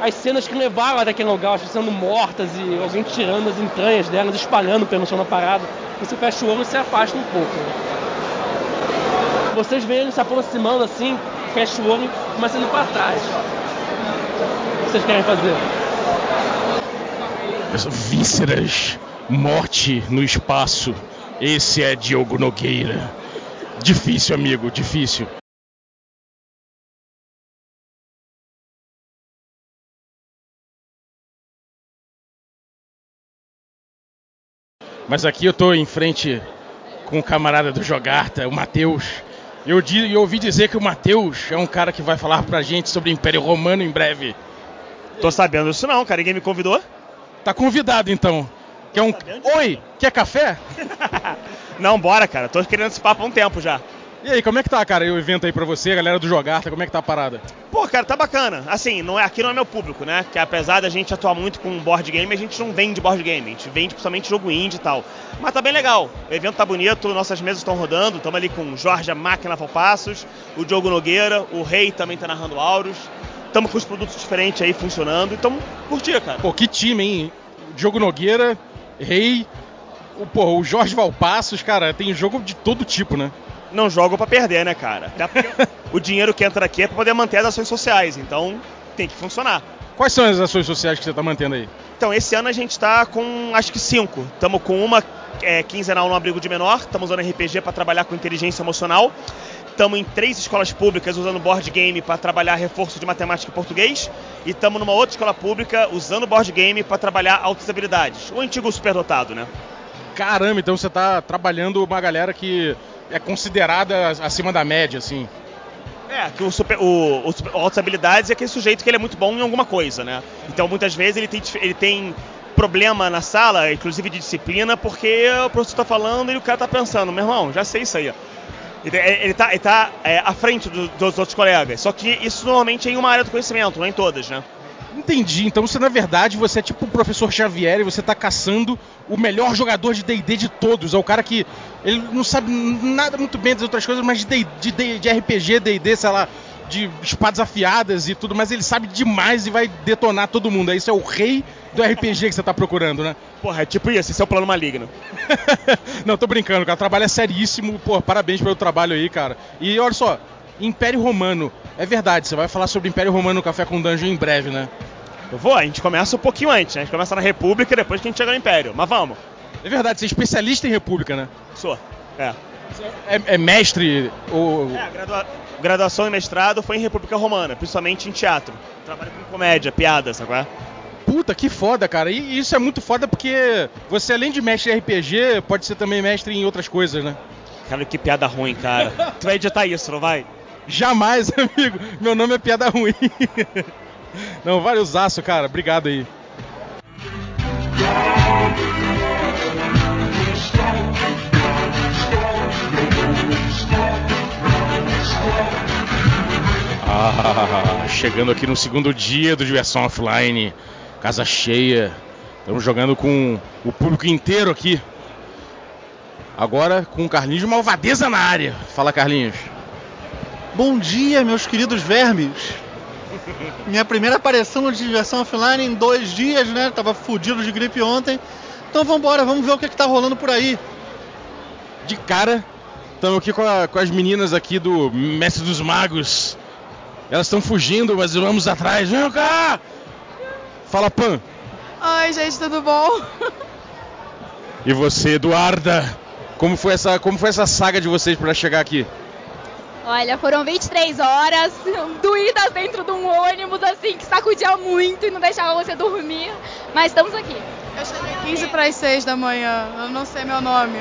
[SPEAKER 12] as cenas que levaram até aquele lugar, elas sendo mortas e alguém tirando as entranhas delas, espalhando pelo chão da parada. Você fecha o olho e se afasta um pouco. Vocês veem ele se aproximando assim, fecha o olho e começa a pra trás. O que vocês querem fazer?
[SPEAKER 3] Vísceras, morte no espaço. Esse é Diogo Nogueira. Difícil, amigo, difícil. Mas aqui eu tô em frente com o camarada do Jogarta, o Matheus. Eu, eu ouvi dizer que o Matheus é um cara que vai falar pra gente sobre o Império Romano em breve.
[SPEAKER 13] Tô sabendo isso não, cara. Ninguém me convidou?
[SPEAKER 3] Tá convidado então. Quer um. Oi, quer café?
[SPEAKER 13] Não, bora, cara. Tô querendo esse papo há um tempo já.
[SPEAKER 3] E aí, como é que tá, cara, o evento aí pra você, a galera do Jogarta, como é que tá a parada?
[SPEAKER 13] Pô, cara, tá bacana. Assim, não é, aqui não é meu público, né? Que apesar da gente atuar muito com board game, a gente não vende board game. A gente vende principalmente jogo indie e tal. Mas tá bem legal. O evento tá bonito, nossas mesas estão rodando. Estamos ali com o Jorge a Máquina Valpassos, o Diogo Nogueira, o Rei também tá narrando Auros. Estamos com os produtos diferentes aí funcionando. Então, curtir, cara.
[SPEAKER 3] Pô, que time, hein? Diogo Nogueira, Rei, o, pô, o Jorge Valpassos, cara, tem jogo de todo tipo, né?
[SPEAKER 13] Não jogo pra perder, né, cara? O dinheiro que entra aqui é pra poder manter as ações sociais. Então, tem que funcionar.
[SPEAKER 3] Quais são as ações sociais que você tá mantendo aí?
[SPEAKER 13] Então, esse ano a gente tá com acho que cinco. Estamos com uma é, quinzenal no abrigo de menor, estamos usando RPG para trabalhar com inteligência emocional. Estamos em três escolas públicas usando board game para trabalhar reforço de matemática e português. E estamos numa outra escola pública usando board game para trabalhar altas habilidades. O antigo superdotado, né?
[SPEAKER 3] Caramba, então você tá trabalhando uma galera que é considerada acima da média, assim.
[SPEAKER 13] É, que o, super, o, o, super- o altas habilidades é aquele sujeito que ele é muito bom em alguma coisa, né? Então muitas vezes ele tem, ele tem problema na sala, inclusive de disciplina, porque o professor tá falando e o cara tá pensando, meu irmão, já sei isso aí. Ele, ele tá, ele tá é, à frente do- dos outros colegas. Só que isso normalmente é em uma área do conhecimento, não em todas, né?
[SPEAKER 3] Entendi. Então você, na verdade, você é tipo o professor Xavier e você tá caçando o melhor jogador de D&D de todos. É o cara que ele não sabe nada muito bem das outras coisas, mas de, de, de RPG, D&D, sei lá, de espadas afiadas e tudo, mas ele sabe demais e vai detonar todo mundo. Isso é o rei do RPG que você tá procurando, né?
[SPEAKER 13] Porra, é tipo isso, esse é o plano maligno.
[SPEAKER 3] Não, tô brincando, cara. O trabalho é seríssimo. Pô, parabéns pelo trabalho aí, cara. E olha só, Império Romano. É verdade, você vai falar sobre Império Romano no Café com Dungeon em breve, né?
[SPEAKER 13] Eu vou, a gente começa um pouquinho antes, né? A gente começa na República depois que a gente chega no Império. Mas vamos.
[SPEAKER 3] É verdade, você é especialista em República, né?
[SPEAKER 13] Sou, é.
[SPEAKER 3] É, é mestre ou...
[SPEAKER 13] É, gradua- graduação e mestrado foi em República Romana, principalmente em teatro. Trabalho com comédia, piada, sabe qual é?
[SPEAKER 3] Puta, que foda, cara. E isso é muito foda porque você, além de mestre em RPG, pode ser também mestre em outras coisas, né?
[SPEAKER 13] Cara, que piada ruim, cara. tu vai editar isso, não vai?
[SPEAKER 3] Jamais, amigo. Meu nome é piada ruim. Não, vale usaço, cara. Obrigado aí. Ah, chegando aqui no segundo dia do Diversão Offline, casa cheia. Estamos jogando com o público inteiro aqui. Agora com o Carlinhos de Malvadeza na área. Fala, Carlinhos.
[SPEAKER 14] Bom dia, meus queridos vermes. Minha primeira aparição no Diversão Offline em dois dias, né? Tava fudido de gripe ontem. Então vambora, vamos ver o que, que tá rolando por aí.
[SPEAKER 3] De cara, estamos aqui com, a- com as meninas aqui do Mestre dos Magos. Elas estão fugindo, mas vamos atrás. Vem cá! Fala, Pan.
[SPEAKER 15] Oi, gente, tudo bom?
[SPEAKER 3] E você, Eduarda? Como foi essa, como foi essa saga de vocês para chegar aqui?
[SPEAKER 16] Olha, foram 23 horas doídas dentro de um ônibus, assim, que sacudia muito e não deixava você dormir. Mas estamos aqui.
[SPEAKER 15] Eu cheguei 15 para as 6 da manhã, eu não sei meu nome.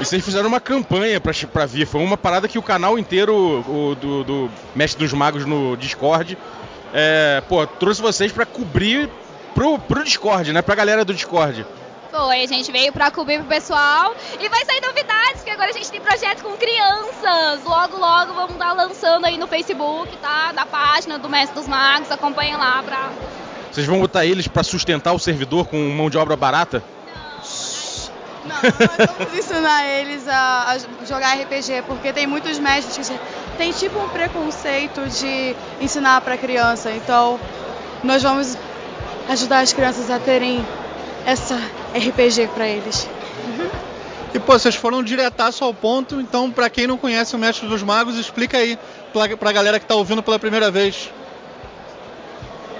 [SPEAKER 3] E vocês fizeram uma campanha pra, pra vir. Foi uma parada que o canal inteiro o, do, do Mestre dos Magos no Discord é, pô, trouxe vocês pra cobrir pro, pro Discord, né? Pra galera do Discord.
[SPEAKER 16] Foi, a gente veio pra cobrir pro pessoal e vai sair novidades, que agora a gente tem projeto com crianças. Logo, logo vamos estar lançando aí no Facebook, tá? Da página do Mestre dos Magos, acompanha lá pra.
[SPEAKER 3] Vocês vão botar eles pra sustentar o servidor com mão de obra barata?
[SPEAKER 15] Vamos ensinar eles a, a jogar RPG, porque tem muitos mestres que tem tipo um preconceito de ensinar pra criança. Então, nós vamos ajudar as crianças a terem essa RPG pra eles.
[SPEAKER 14] E pô, vocês foram diretaço ao ponto, então pra quem não conhece o Mestre dos Magos, explica aí pra, pra galera que tá ouvindo pela primeira vez.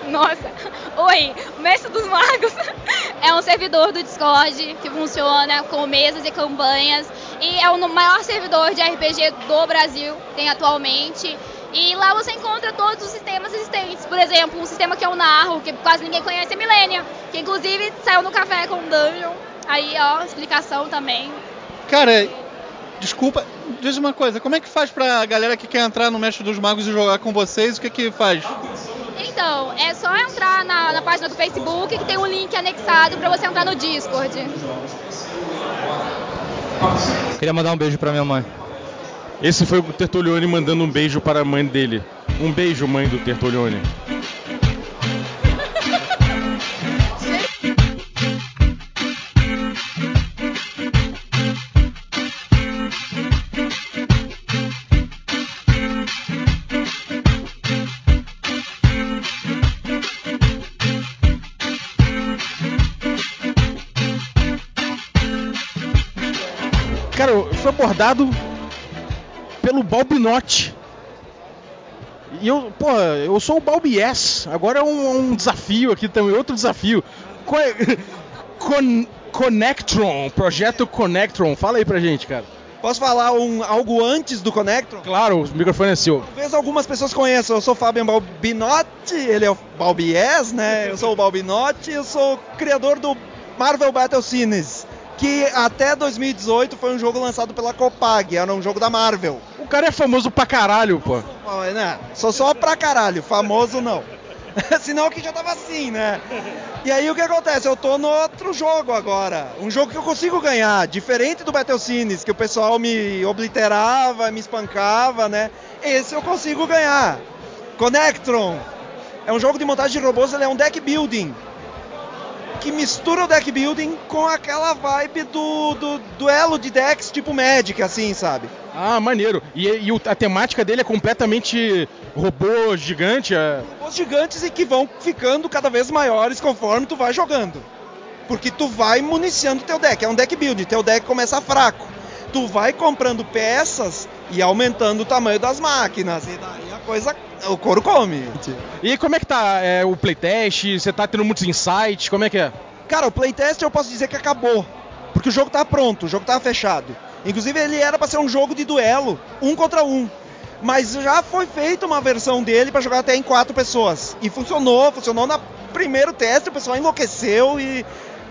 [SPEAKER 16] Nossa, oi, o Mestre dos Magos é um servidor do Discord que funciona com mesas e campanhas e é o maior servidor de RPG do Brasil, tem atualmente. E lá você encontra todos os sistemas existentes. Por exemplo, um sistema que eu narro, que quase ninguém conhece, é Millennia, que inclusive saiu no café com o Dungeon. Aí, ó, explicação também.
[SPEAKER 14] Cara, desculpa, diz uma coisa, como é que faz pra galera que quer entrar no Mestre dos Magos e jogar com vocês? O que que faz?
[SPEAKER 16] Então, é só entrar na, na página do Facebook que tem um link anexado pra você entrar no Discord.
[SPEAKER 9] Queria mandar um beijo pra minha mãe.
[SPEAKER 3] Esse foi o Tertulione mandando um beijo para a mãe dele. Um beijo, mãe do Tertulione. Cara, foi abordado pelo Balbinotti. E eu, pô, eu sou o Balbies. Agora é um, um desafio aqui também, outro desafio. Co Con Connectron, projeto Connectron. Fala aí pra gente, cara.
[SPEAKER 2] Posso falar um, algo antes do Connectron?
[SPEAKER 3] Claro, o microfone é seu.
[SPEAKER 2] Talvez algumas pessoas conheçam. Eu sou Fabian Balbinotti, ele é o Balbies, né? Eu sou o Balbinotti, eu sou criador do Marvel Battle Scenes, que até 2018 foi um jogo lançado pela Copag, era um jogo da Marvel.
[SPEAKER 3] O cara é famoso pra caralho, pô.
[SPEAKER 2] Não, né? Sou só pra caralho, famoso não. Senão que já tava assim, né? E aí o que acontece? Eu tô no outro jogo agora. Um jogo que eu consigo ganhar, diferente do Battle Scenes, que o pessoal me obliterava, me espancava, né? Esse eu consigo ganhar. Connectron é um jogo de montagem de robôs, ele é um deck building. Que mistura o deck building com aquela vibe do, do duelo de decks tipo Magic, assim, sabe?
[SPEAKER 3] Ah, maneiro. E, e a temática dele é completamente robô gigante? É...
[SPEAKER 2] Robôs gigantes e que vão ficando cada vez maiores conforme tu vai jogando. Porque tu vai municiando teu deck, é um deck build, teu deck começa fraco. Tu vai comprando peças e aumentando o tamanho das máquinas. E daí a coisa. O couro come.
[SPEAKER 3] E como é que tá é, o playtest? Você tá tendo muitos insights? Como é que é?
[SPEAKER 2] Cara, o playtest eu posso dizer que acabou. Porque o jogo tava pronto, o jogo tava fechado. Inclusive ele era pra ser um jogo de duelo, um contra um. Mas já foi feita uma versão dele pra jogar até em quatro pessoas. E funcionou, funcionou no primeiro teste, o pessoal enlouqueceu e.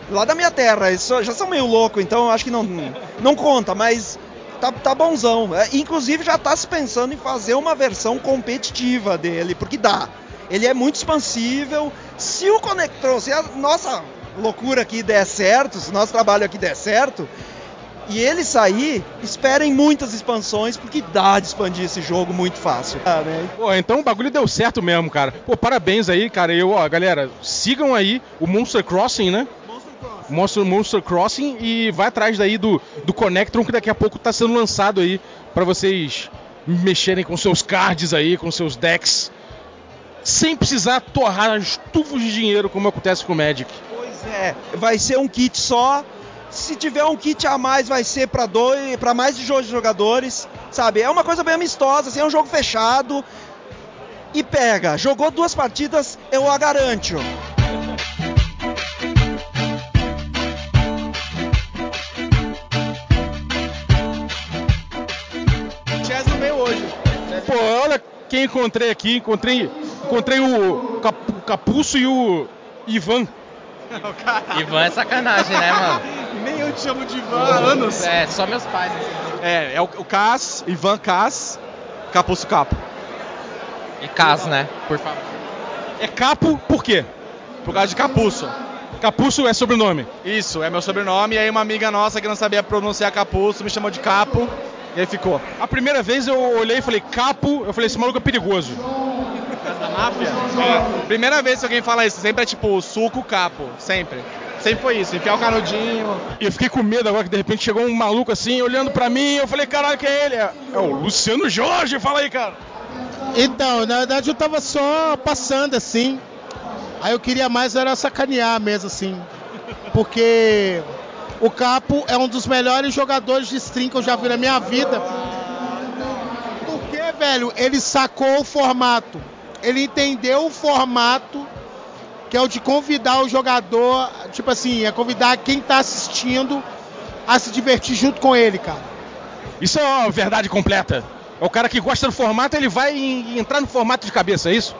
[SPEAKER 2] Lá da minha terra, só- já são meio loucos, então eu acho que não, não conta, mas tá, tá bonzão. É, inclusive já tá se pensando em fazer uma versão competitiva dele, porque dá. Ele é muito expansível. Se o Conectron, se a nossa loucura aqui der certo, se o nosso trabalho aqui der certo, e ele sair, esperem muitas expansões, porque dá de expandir esse jogo muito fácil. Ah, né?
[SPEAKER 3] Pô, então o bagulho deu certo mesmo, cara. Pô, parabéns aí, cara. Eu, ó, galera, sigam aí o Monster Crossing, né? Monster, Monster Crossing e vai atrás daí do, do Connectron que daqui a pouco tá sendo lançado aí pra vocês mexerem com seus cards aí, com seus decks, sem precisar torrar estufos de dinheiro como acontece com o Magic.
[SPEAKER 2] Pois é, vai ser um kit só. Se tiver um kit a mais, vai ser para dois, para mais de dois jogadores, sabe? É uma coisa bem amistosa, assim, é um jogo fechado. E pega, jogou duas partidas, eu a garanto.
[SPEAKER 3] Pô, olha quem encontrei aqui. Encontrei, encontrei o, Cap- o Capuço e o Ivan.
[SPEAKER 7] Ivan é sacanagem, né, mano?
[SPEAKER 17] Nem eu te chamo de Ivan há anos.
[SPEAKER 7] É, só meus pais.
[SPEAKER 17] É, é o, o Cas, Ivan Cas, Capuço Capo.
[SPEAKER 7] E Cas, né? Por favor.
[SPEAKER 3] É capo por quê?
[SPEAKER 17] Por causa de capuço.
[SPEAKER 3] Capuço é sobrenome.
[SPEAKER 18] Isso, é meu sobrenome. E aí uma amiga nossa que não sabia pronunciar Capuço me chamou de Capo. E aí ficou.
[SPEAKER 3] A primeira vez eu olhei e falei, Capo, eu falei, esse maluco é perigoso.
[SPEAKER 18] Da máfia? É. Primeira vez que alguém fala isso, sempre é tipo suco capo, sempre. Sempre foi isso, enfiar o canudinho.
[SPEAKER 3] E eu fiquei com medo agora que de repente chegou um maluco assim, olhando pra mim, eu falei, caralho, que é ele? É o Luciano Jorge, fala aí, cara.
[SPEAKER 19] Então, na verdade eu tava só passando assim. Aí eu queria mais era sacanear mesmo assim. Porque o Capo é um dos melhores jogadores de string que eu já vi na minha vida. Porque, velho, ele sacou o formato. Ele entendeu o formato que é o de convidar o jogador, tipo assim, é convidar quem tá assistindo a se divertir junto com ele, cara.
[SPEAKER 3] Isso é uma verdade completa. É o cara que gosta do formato, ele vai entrar no formato de cabeça, é isso?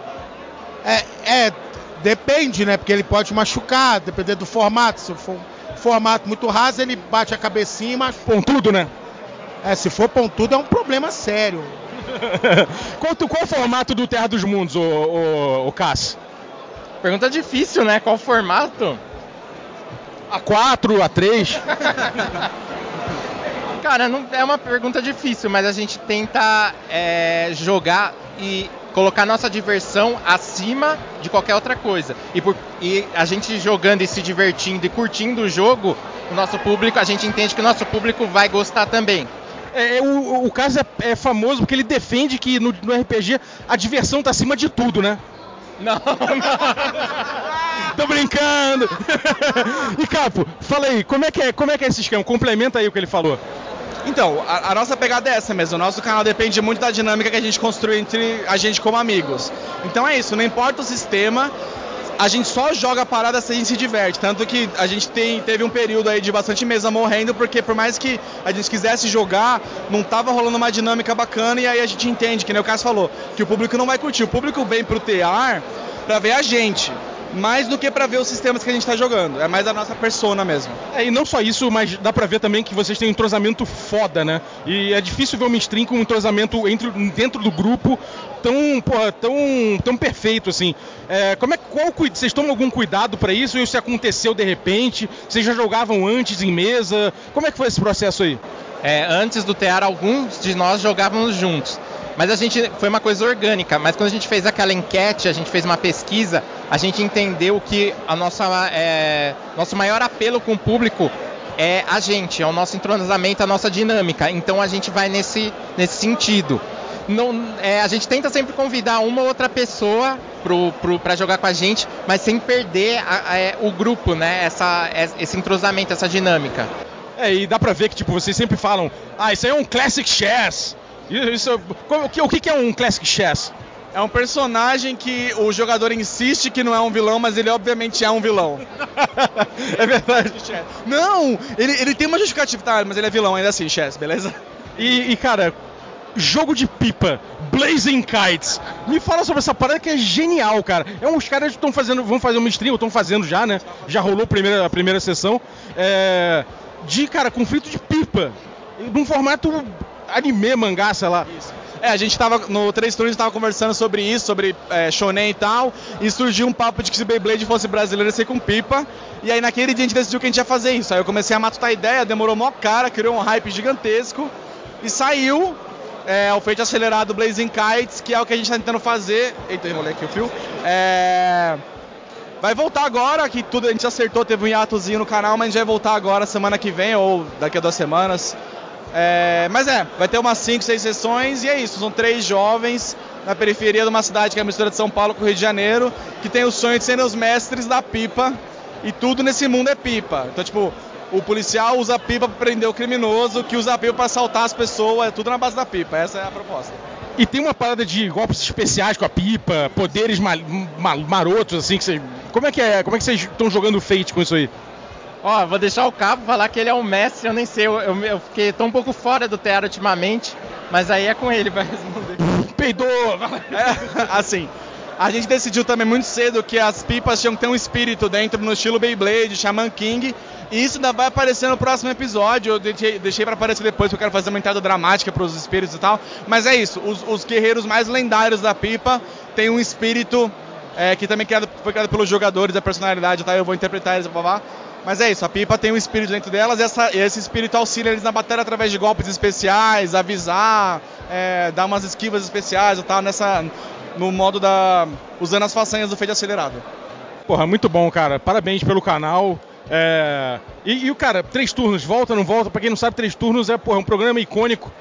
[SPEAKER 19] É, é, depende, né? Porque ele pode machucar, dependendo do formato. Se for um formato muito raso, ele bate a cabecinha machuca.
[SPEAKER 3] Pontudo, né?
[SPEAKER 19] É, se for pontudo é um problema sério.
[SPEAKER 3] qual, qual o formato do Terra dos Mundos, o, o, o Cass?
[SPEAKER 20] Pergunta difícil, né? Qual o formato?
[SPEAKER 3] A4, A3?
[SPEAKER 20] Cara, não, é uma pergunta difícil, mas a gente tenta é, jogar e colocar nossa diversão acima de qualquer outra coisa. E, por- e a gente jogando e se divertindo e curtindo o jogo, o nosso público, a gente entende que o nosso público vai gostar também.
[SPEAKER 3] É, é, o, o Cass é, é famoso porque ele defende que no, no RPG a diversão tá acima de tudo, né?
[SPEAKER 20] Não,
[SPEAKER 3] Tô brincando! e Capo, fala aí, como é, que é, como é que é esse esquema? Complementa aí o que ele falou.
[SPEAKER 18] Então, a, a nossa pegada é essa mesmo. O nosso canal depende muito da dinâmica que a gente construi entre a gente como amigos. Então é isso, não importa o sistema, a gente só joga a parada se a gente se diverte. Tanto que a gente tem, teve um período aí de bastante mesa morrendo, porque por mais que a gente quisesse jogar, não tava rolando uma dinâmica bacana, e aí a gente entende, que nem o Cássio falou, que o público não vai curtir. O público vem pro TR pra ver a gente. Mais do que pra ver os sistemas que a gente tá jogando. É mais a nossa persona mesmo.
[SPEAKER 3] É, e não só isso, mas dá pra ver também que vocês têm um entrosamento foda, né? E é difícil ver uma stream com um entrosamento entre, dentro do grupo tão, porra, tão, tão perfeito assim. É, como é, qual, vocês tomam algum cuidado pra isso? Ou isso aconteceu de repente? Vocês já jogavam antes em mesa? Como é que foi esse processo aí?
[SPEAKER 20] É, antes do TEAR, alguns de nós jogávamos juntos. Mas a gente foi uma coisa orgânica. Mas quando a gente fez aquela enquete, a gente fez uma pesquisa, a gente entendeu que a nossa, é, nosso maior apelo com o público é a gente, é o nosso entrosamento, a nossa dinâmica. Então a gente vai nesse, nesse sentido. Não, é, a gente tenta sempre convidar uma ou outra pessoa para jogar com a gente, mas sem perder a- a- é, o grupo, né? Essa, esse entrosamento, essa dinâmica.
[SPEAKER 3] É, e dá pra ver que tipo, vocês sempre falam, ah, isso aí é um Classic Chess. Isso, qual- o, que, o que é um Classic Chess?
[SPEAKER 18] É um personagem que o jogador insiste que não é um vilão, mas ele obviamente é um vilão.
[SPEAKER 3] é verdade.
[SPEAKER 18] Não, ele, ele tem uma justificativa, tá, mas ele é vilão ainda assim, Chess, beleza?
[SPEAKER 3] E, e, cara, jogo de pipa, Blazing Kites. Me fala sobre essa parada que é genial, cara. É uns caras que estão fazendo, vão fazer uma stream, ou estão fazendo já, né? Já rolou a primeira, a primeira sessão. É, de, cara, conflito de pipa. Num formato anime, mangá, sei lá.
[SPEAKER 18] É, a gente tava no Três Turnos tava conversando sobre isso, sobre é, shonen e tal, e surgiu um papo de que se Beyblade fosse brasileiro ia ser com pipa. E aí naquele dia a gente decidiu que a gente ia fazer isso. Aí eu comecei a matutar a ideia, demorou mó cara, criou um hype gigantesco e saiu é, o feito acelerado Blazing Kites, que é o que a gente tá tentando fazer. Eita, enrolei aqui o fio. É, Vai voltar agora, que tudo a gente acertou, teve um hiatozinho no canal, mas a gente vai voltar agora semana que vem ou daqui a duas semanas. É, mas é, vai ter umas 5, 6 sessões e é isso. São três jovens na periferia de uma cidade que é a mistura de São Paulo com o Rio de Janeiro, que tem o sonho de serem os mestres da pipa e tudo nesse mundo é pipa. Então, tipo, o policial usa pipa para prender o criminoso, que usa pipa para assaltar as pessoas, é tudo na base da pipa. Essa é a proposta.
[SPEAKER 3] E tem uma parada de golpes especiais com a pipa, poderes mal, marotos, assim, que. Como é que é? Como é que vocês estão jogando Fate com isso aí?
[SPEAKER 20] Ó, vou deixar o Cabo falar que ele é o mestre, eu nem sei, eu, eu, eu fiquei tão um pouco fora do teatro ultimamente, mas aí é com ele pra responder.
[SPEAKER 3] Peidou!
[SPEAKER 18] É, assim, a gente decidiu também muito cedo que as pipas tinham que ter um espírito dentro no estilo Beyblade, Shaman King, e isso ainda vai aparecer no próximo episódio. Eu deixei, deixei para aparecer depois, porque eu quero fazer uma entrada dramática para os espíritos e tal. Mas é isso, os, os guerreiros mais lendários da pipa têm um espírito é, que também criado, foi criado pelos jogadores, a personalidade? Eu vou interpretar eles, blá, blá, blá. Mas é isso, a pipa tem um espírito dentro delas e, essa, esse espírito auxilia eles na batalha através de golpes especiais, avisar, é, dar umas esquivas especiais e tal, nessa, no modo da. usando as façanhas do feito acelerado.
[SPEAKER 3] Porra, muito bom, cara. Parabéns pelo canal. É, E, e o cara, três turnos, volta, não volta? Pra quem não sabe, três turnos é porra, um programa icônico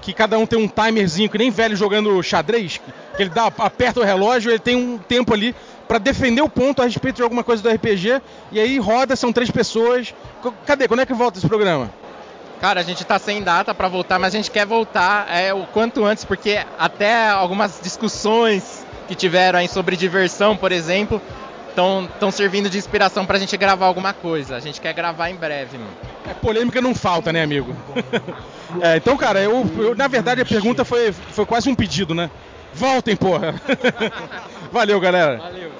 [SPEAKER 3] que cada um tem um timerzinho, que nem velho jogando xadrez, que ele dá, aperta o relógio, ele tem um tempo ali pra defender o ponto a respeito de alguma coisa do RPG, e aí roda, são três pessoas. Cadê? Quando é que volta esse programa?
[SPEAKER 20] Cara, a gente tá sem data pra voltar, mas a gente quer voltar é, o quanto antes, porque até algumas discussões que tiveram aí sobre diversão, por exemplo, estão servindo de inspiração pra gente gravar alguma coisa. A gente quer gravar em breve, mano.
[SPEAKER 3] É, polêmica não falta, né, amigo? É, então, cara, eu, eu- na verdade a pergunta foi, foi quase um pedido, né? Voltem, porra! Valeu, galera!
[SPEAKER 20] Valeu!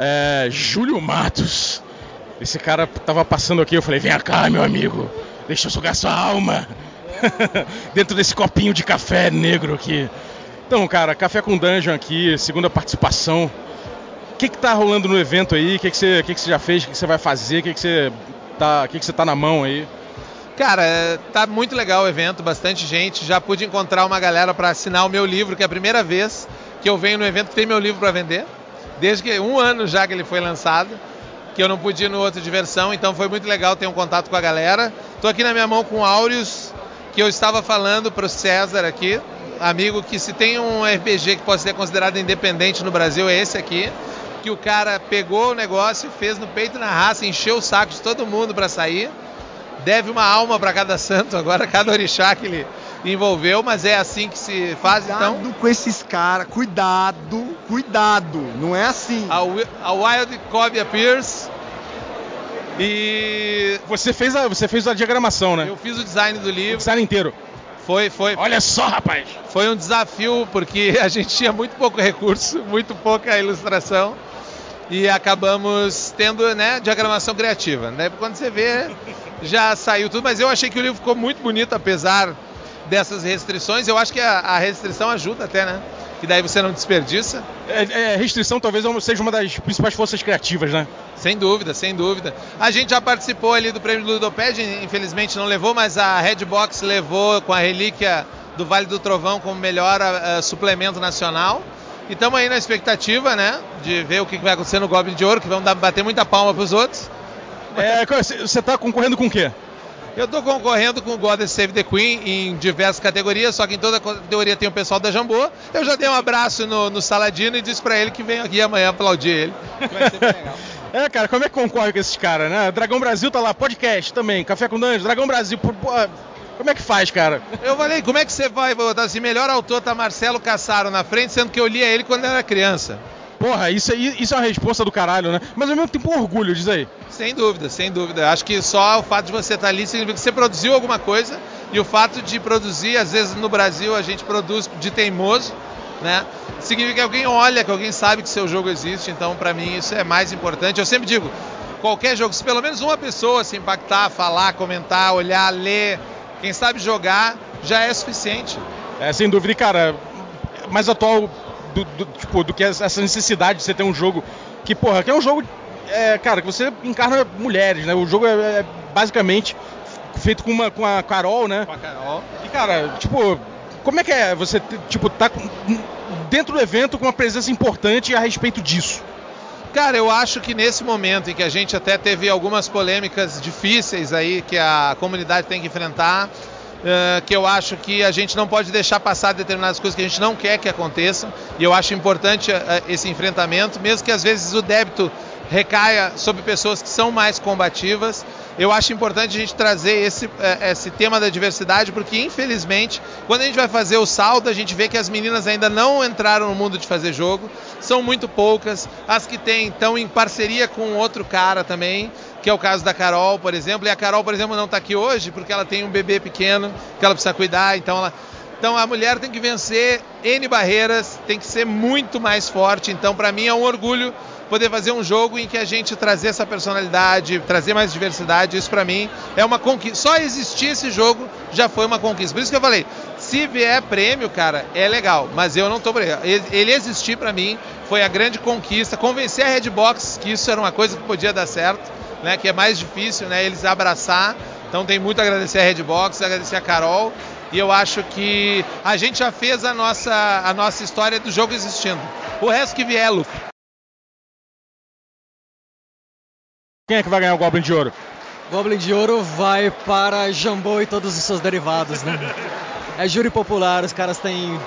[SPEAKER 3] É, Júlio Matos. Esse cara tava passando aqui, eu falei, vem cá, meu amigo, deixa eu sugar sua alma. Dentro desse copinho de café negro aqui. Então, cara, Café com Dungeon aqui, segunda participação. Que que tá rolando no evento aí? O que que você, que que você já fez? O que que você vai fazer? O que que você tá, o que que tá na mão aí?
[SPEAKER 21] Cara, é, tá muito legal o evento, bastante gente. Já pude encontrar uma galera para assinar o meu livro, que é a primeira vez que eu venho no evento que tem meu livro para vender. Desde que um ano já que ele foi lançado, que eu não pude ir no outro diversão, então foi muito legal ter um contato com a galera. Tô aqui na minha mão com o Aureus, que eu estava falando pro César aqui, amigo, que se tem um RPG que pode ser considerado independente no Brasil é esse aqui. Que o cara pegou o negócio, fez no peito e na raça, encheu o saco de todo mundo para sair deve uma alma para cada santo agora, cada orixá que ele envolveu, mas é assim que se faz então.
[SPEAKER 18] Cuidado com esses caras, cuidado, cuidado, não é assim.
[SPEAKER 21] A, a Wild Cobia Pierce e
[SPEAKER 3] Você fez a, você fez a diagramação, né?
[SPEAKER 21] eu fiz o design do livro.
[SPEAKER 3] O design inteiro.
[SPEAKER 21] Foi, foi.
[SPEAKER 3] Olha só, rapaz.
[SPEAKER 21] Foi um desafio porque a gente tinha muito pouco recurso, muito pouca ilustração e acabamos tendo, né, diagramação criativa, né? Quando você vê, já saiu tudo, mas eu achei que o livro ficou muito bonito apesar dessas restrições. Eu acho que a, a restrição ajuda até, né? Que daí você não desperdiça.
[SPEAKER 3] É, é, restrição talvez seja uma das principais forças criativas, né?
[SPEAKER 21] Sem dúvida, sem dúvida. A gente já participou ali do prêmio do Ludoped, infelizmente não levou, mas a Redbox levou com a relíquia do Vale do Trovão como melhor ah, suplemento nacional. E estamos aí na expectativa, né, de ver o que vai acontecer no Goblin de Ouro, que vamos dar- bater muita palma para os outros.
[SPEAKER 3] É, você tá concorrendo com o quê?
[SPEAKER 21] Eu estou concorrendo com o Goddess Save the Queen em diversas categorias, só que em toda categoria tem o pessoal da Jambô. Eu já dei um abraço no, no Saladino e disse para ele que vem aqui amanhã aplaudir ele. Vai ser bem legal.
[SPEAKER 3] É, cara, como é que concorre com esses caras, né? Dragão Brasil tá lá, podcast também, Café com Dungeon, Dragão Brasil, pô, pô, como é que faz, cara?
[SPEAKER 21] Eu falei, como é que você vai botar assim, melhor autor tá Marcelo Cassaro na frente, sendo que eu lia ele quando era criança.
[SPEAKER 3] Porra, isso, isso é uma resposta do caralho, né? Mas ao mesmo tempo um orgulho, diz aí.
[SPEAKER 21] Sem dúvida, sem dúvida. Acho que só o fato de você estar ali significa que você produziu alguma coisa e o fato de produzir, às vezes no Brasil a gente produz de teimoso, né? Significa que alguém olha, que alguém sabe que seu jogo existe, então pra mim isso é mais importante. Eu sempre digo, qualquer jogo, se pelo menos uma pessoa se impactar, falar, comentar, olhar, ler, quem sabe jogar, já é suficiente.
[SPEAKER 3] É, sem dúvida, e cara, mais atual do, do- tipo, do que essa necessidade de você ter um jogo que, porra, que é um jogo, é, cara, que você encarna mulheres, né? O jogo é, é basicamente feito com, uma, com a Carol, né?
[SPEAKER 21] Com a Carol.
[SPEAKER 3] E, cara, tipo, como é que é você, tipo, tá dentro do evento com uma presença importante a respeito disso?
[SPEAKER 21] Cara, eu acho que nesse momento em que a gente até teve algumas polêmicas difíceis aí que a comunidade tem que enfrentar, eh, que eu acho que a gente não pode deixar passar determinadas coisas que a gente não quer que aconteçam, e eu acho importante eh, esse enfrentamento, mesmo que às vezes o débito recaia sobre pessoas que são mais combativas. Eu acho importante a gente trazer esse, esse tema da diversidade, porque infelizmente, quando a gente vai fazer o saldo, a gente vê que as meninas ainda não entraram no mundo de fazer jogo, são muito poucas. As que têm estão em parceria com outro cara também, que é o caso da Carol, por exemplo. E a Carol, por exemplo, não está aqui hoje porque ela tem um bebê pequeno que ela precisa cuidar, então ela. Então a mulher tem que vencer N barreiras, tem que ser muito mais forte. Então, para mim, é um orgulho poder fazer um jogo em que a gente trazer essa personalidade, trazer mais diversidade, isso pra mim é uma conquista. Só existir esse jogo já foi uma conquista. Por isso que eu falei, se vier prêmio, cara, é legal, mas eu não tô por ele. Existir pra mim foi a grande conquista, convencer a Redbox que isso era uma coisa que podia dar certo, né, que é mais difícil, né, eles abraçar. Então tem muito a agradecer a Redbox, agradecer a Carol, e eu acho que a gente já fez a nossa, a nossa história do jogo existindo. O resto que vier, Luke.
[SPEAKER 3] Quem é que vai ganhar o Goblin de Ouro?
[SPEAKER 22] Goblin de Ouro vai para Jambô e todos os seus derivados, né? É júri popular, os caras têm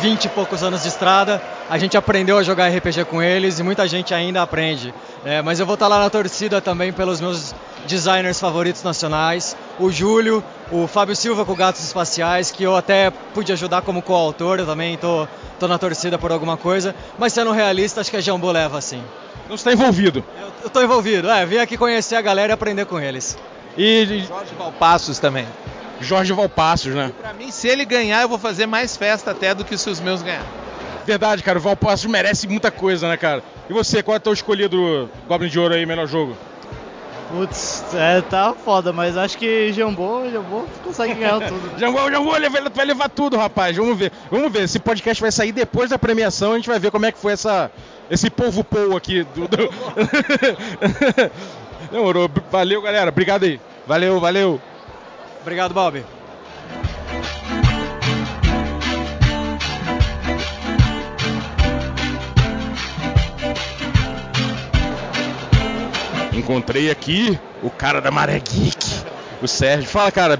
[SPEAKER 22] 20 e poucos anos de estrada. A gente aprendeu a jogar RPG com eles e muita gente ainda aprende. né? mas eu vou estar lá na torcida também pelos meus designers favoritos nacionais. O Júlio, o Fábio Silva com Gatos Espaciais, que eu até pude ajudar como coautor, eu também tô, tô na torcida por alguma coisa. Mas sendo realista, acho que a Jambô leva sim.
[SPEAKER 3] Não está envolvido?
[SPEAKER 22] Eu, eu tô envolvido, é, vim aqui conhecer a galera e aprender com eles.
[SPEAKER 3] E
[SPEAKER 21] Jorge Valpassos também.
[SPEAKER 3] Jorge Valpassos, né?
[SPEAKER 21] Pra mim, se ele ganhar, eu vou fazer mais festa até do que se os meus ganhar.
[SPEAKER 3] Verdade, cara, o Valpassos merece muita coisa, né, cara? E você, qual é o teu escolhido Goblin de Ouro aí, melhor jogo?
[SPEAKER 23] Putz, é, tá foda, mas acho que Jambô, Jambô consegue ganhar tudo.
[SPEAKER 3] Jambô, Jambô vai levar tudo, rapaz. Vamos ver. Vamos ver. Esse podcast vai sair depois da premiação. A gente vai ver como é que foi essa, esse povo pou aqui. Do, do... Demorou. Valeu, galera. Obrigado aí. Valeu, valeu.
[SPEAKER 22] Obrigado, Bob.
[SPEAKER 3] Encontrei aqui o cara da Maré Geek, o Sérgio. Fala, cara,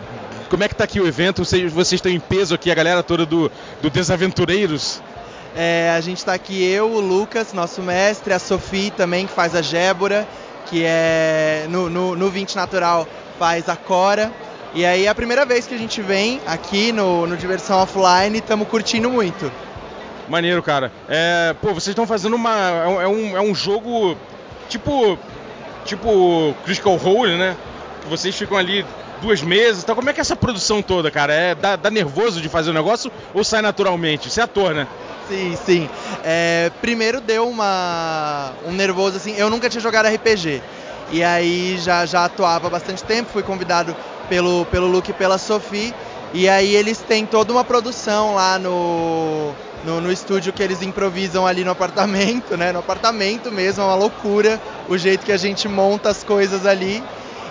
[SPEAKER 3] como é que tá aqui o evento? Vocês, vocês estão em peso aqui, a galera toda do, do Desaventureiros?
[SPEAKER 24] É, a gente está aqui, eu, o Lucas, nosso mestre, a Sophie também, que faz a Gébora, que é no, no, no 20 Natural faz a Cora. E aí é a primeira vez que a gente vem aqui no, no Diversão Offline e estamos curtindo muito.
[SPEAKER 3] Maneiro, cara. É, pô, vocês estão fazendo uma. É um- é um, é um jogo tipo. Tipo Critical Role, né? Que vocês ficam ali duas meses. Então, como é que é essa produção toda, cara? É, dá, dá nervoso de fazer o negócio ou sai naturalmente? Você é ator, né?
[SPEAKER 24] Sim, sim. É, primeiro deu uma, um nervoso assim. Eu nunca tinha jogado RPG. E aí já, já atuava há bastante tempo, fui convidado pelo, pelo Luke e pela Sophie. E aí eles têm toda uma produção lá no, no, no estúdio que eles improvisam ali no apartamento, né? No apartamento mesmo, é uma loucura o jeito que a gente monta as coisas ali.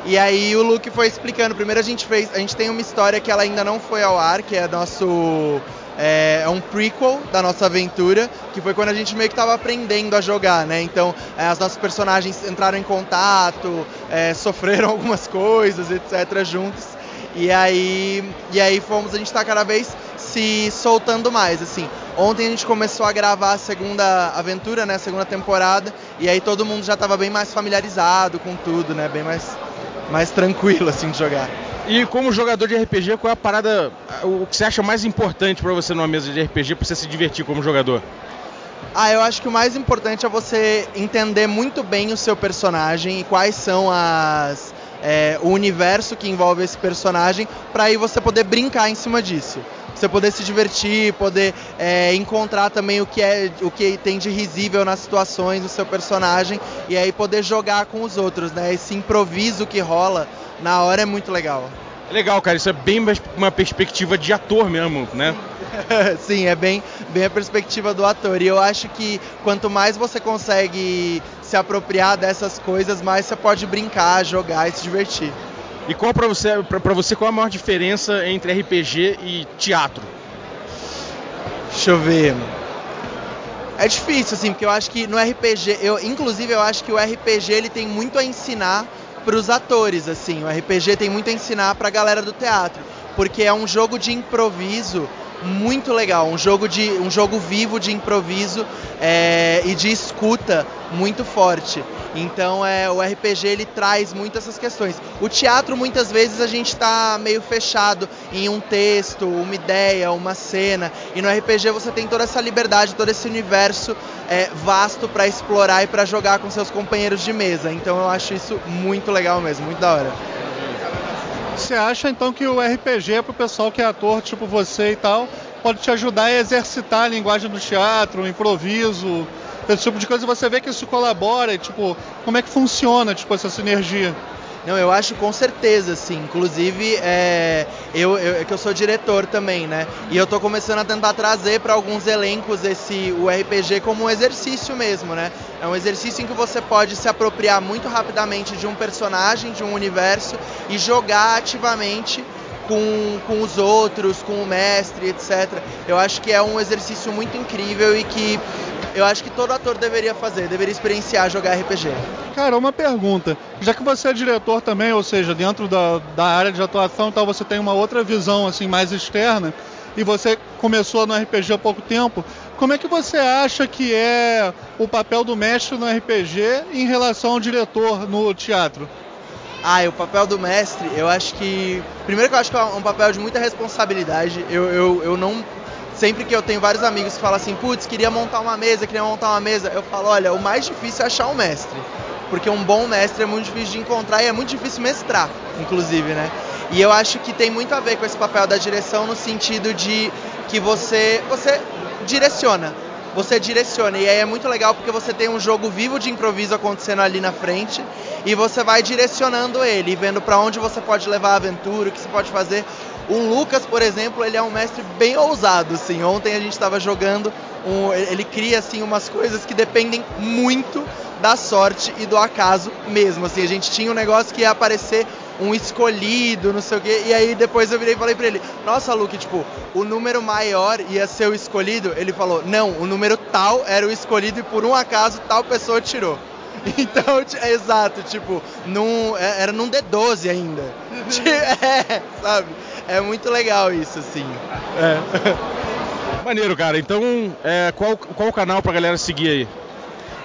[SPEAKER 24] E aí o Luke foi explicando. Primeiro a gente fez. A gente tem uma história que ela ainda não foi ao ar, que é nosso. É, é um prequel da nossa aventura, que foi quando a gente meio que estava aprendendo a jogar, né? Então é, as nossas personagens entraram em contato, é, sofreram algumas coisas, etc. juntos. E aí, e aí fomos, a gente tá cada vez se soltando mais, assim. Ontem a gente começou a gravar a segunda aventura, né, a segunda temporada, e aí todo mundo já tava bem mais familiarizado com tudo, né, bem mais, mais tranquilo, assim, de jogar.
[SPEAKER 3] E como jogador de RPG, qual é a parada, o que você acha mais importante pra você numa mesa de RPG pra você se divertir como jogador?
[SPEAKER 24] Ah, eu acho que o mais importante é você entender muito bem o seu personagem e quais são as é, o universo que envolve esse personagem, para aí você poder brincar em cima disso. Você poder se divertir, poder é, encontrar também o que é o que tem de risível nas situações do seu personagem e aí poder jogar com os outros, né? Esse improviso que rola na hora é muito legal.
[SPEAKER 3] É legal, cara, isso é bem mais uma perspectiva de ator mesmo, né?
[SPEAKER 24] Sim, é bem, bem a perspectiva do ator. E eu acho que quanto mais você consegue se apropriar dessas coisas, mais você pode brincar, jogar e se divertir.
[SPEAKER 3] E qual pra você, pra, pra você qual a maior diferença entre RPG e teatro?
[SPEAKER 24] Deixa eu ver. É difícil, assim, porque eu acho que no RPG, eu, inclusive eu acho que o RPG ele tem muito a ensinar para os atores, assim. O RPG tem muito a ensinar para a galera do teatro, porque é um jogo de improviso muito legal, um jogo de um jogo vivo de improviso é, e de escuta muito forte. Então é o RPG ele traz muito essas questões. O teatro muitas vezes a gente está meio fechado em um texto, uma ideia, uma cena. E no RPG você tem toda essa liberdade, todo esse universo é, vasto para explorar e para jogar com seus companheiros de mesa. Então eu acho isso muito legal mesmo, muito da hora.
[SPEAKER 14] Você acha então que o RPG pro pessoal que é ator, tipo você e tal, pode te ajudar a exercitar a linguagem do teatro, o improviso, esse tipo de coisa, você vê que isso colabora, e, tipo, como é que funciona, tipo, essa sinergia?
[SPEAKER 24] Não, eu acho com certeza, sim. Inclusive, é, eu, eu, é que eu sou diretor também, né? E eu tô começando a tentar trazer para alguns elencos esse o RPG como um exercício mesmo, né? É um exercício em que você pode se apropriar muito rapidamente de um personagem, de um universo e jogar ativamente com, com os outros, com o mestre, etc. Eu acho que é um exercício muito incrível e que eu acho que todo ator deveria fazer, deveria experienciar jogar RPG.
[SPEAKER 14] Cara, uma pergunta. Já que você é diretor também, ou seja, dentro da, da área de atuação, então você tem uma outra visão assim mais externa e você começou no RPG há pouco tempo, como é que você acha que é o papel do mestre no RPG em relação ao diretor no teatro?
[SPEAKER 24] Ah, o papel do mestre, eu acho que. Primeiro que eu acho que é um papel de muita responsabilidade. Eu, eu, eu não sempre que eu tenho vários amigos que falam assim, putz, queria montar uma mesa, queria montar uma mesa, eu falo, olha, o mais difícil é achar um mestre. Porque um bom mestre é muito difícil de encontrar e é muito difícil mestrar, inclusive, né? E eu acho que tem muito a ver com esse papel da direção no sentido de que você, você direciona. Você direciona. E aí é muito legal porque você tem um jogo vivo de improviso acontecendo ali na frente e você vai direcionando ele, vendo para onde você pode levar a aventura, o que você pode fazer. O Lucas, por exemplo, ele é um mestre bem ousado, assim. Ontem a gente estava jogando, um, ele cria assim umas coisas que dependem muito da sorte e do acaso mesmo. Assim, a gente tinha um negócio que ia aparecer um escolhido, não sei o quê, e aí depois eu virei e falei pra ele: Nossa, Luke, tipo, o número maior ia ser o escolhido? Ele falou: Não, o número tal era o escolhido e por um acaso tal pessoa tirou. Então, é exato, tipo, num, era num D12 ainda. é, sabe? É muito legal isso, assim.
[SPEAKER 3] É. Maneiro, cara. Então, é, qual, qual o canal pra galera seguir aí?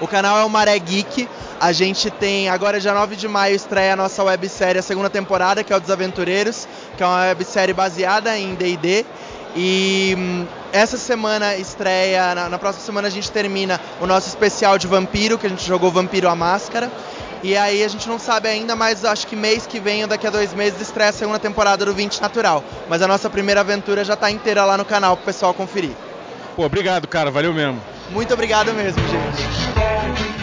[SPEAKER 24] O canal é o Maré Geek. A gente tem, agora dia 9 de maio, estreia a nossa websérie, a segunda temporada, que é o Desaventureiros, que é uma websérie baseada em D&D. E hum, essa semana estreia, na, na, próxima semana a gente termina o nosso especial de Vampiro, que a gente jogou Vampiro a Máscara. E aí a gente não sabe ainda, mas acho que mês que vem ou daqui a dois meses estreia a segunda temporada do 20 Natural. Mas a nossa primeira aventura já está inteira lá no canal pro pessoal conferir.
[SPEAKER 3] Pô, obrigado, cara. Valeu mesmo.
[SPEAKER 24] Muito obrigado mesmo, gente.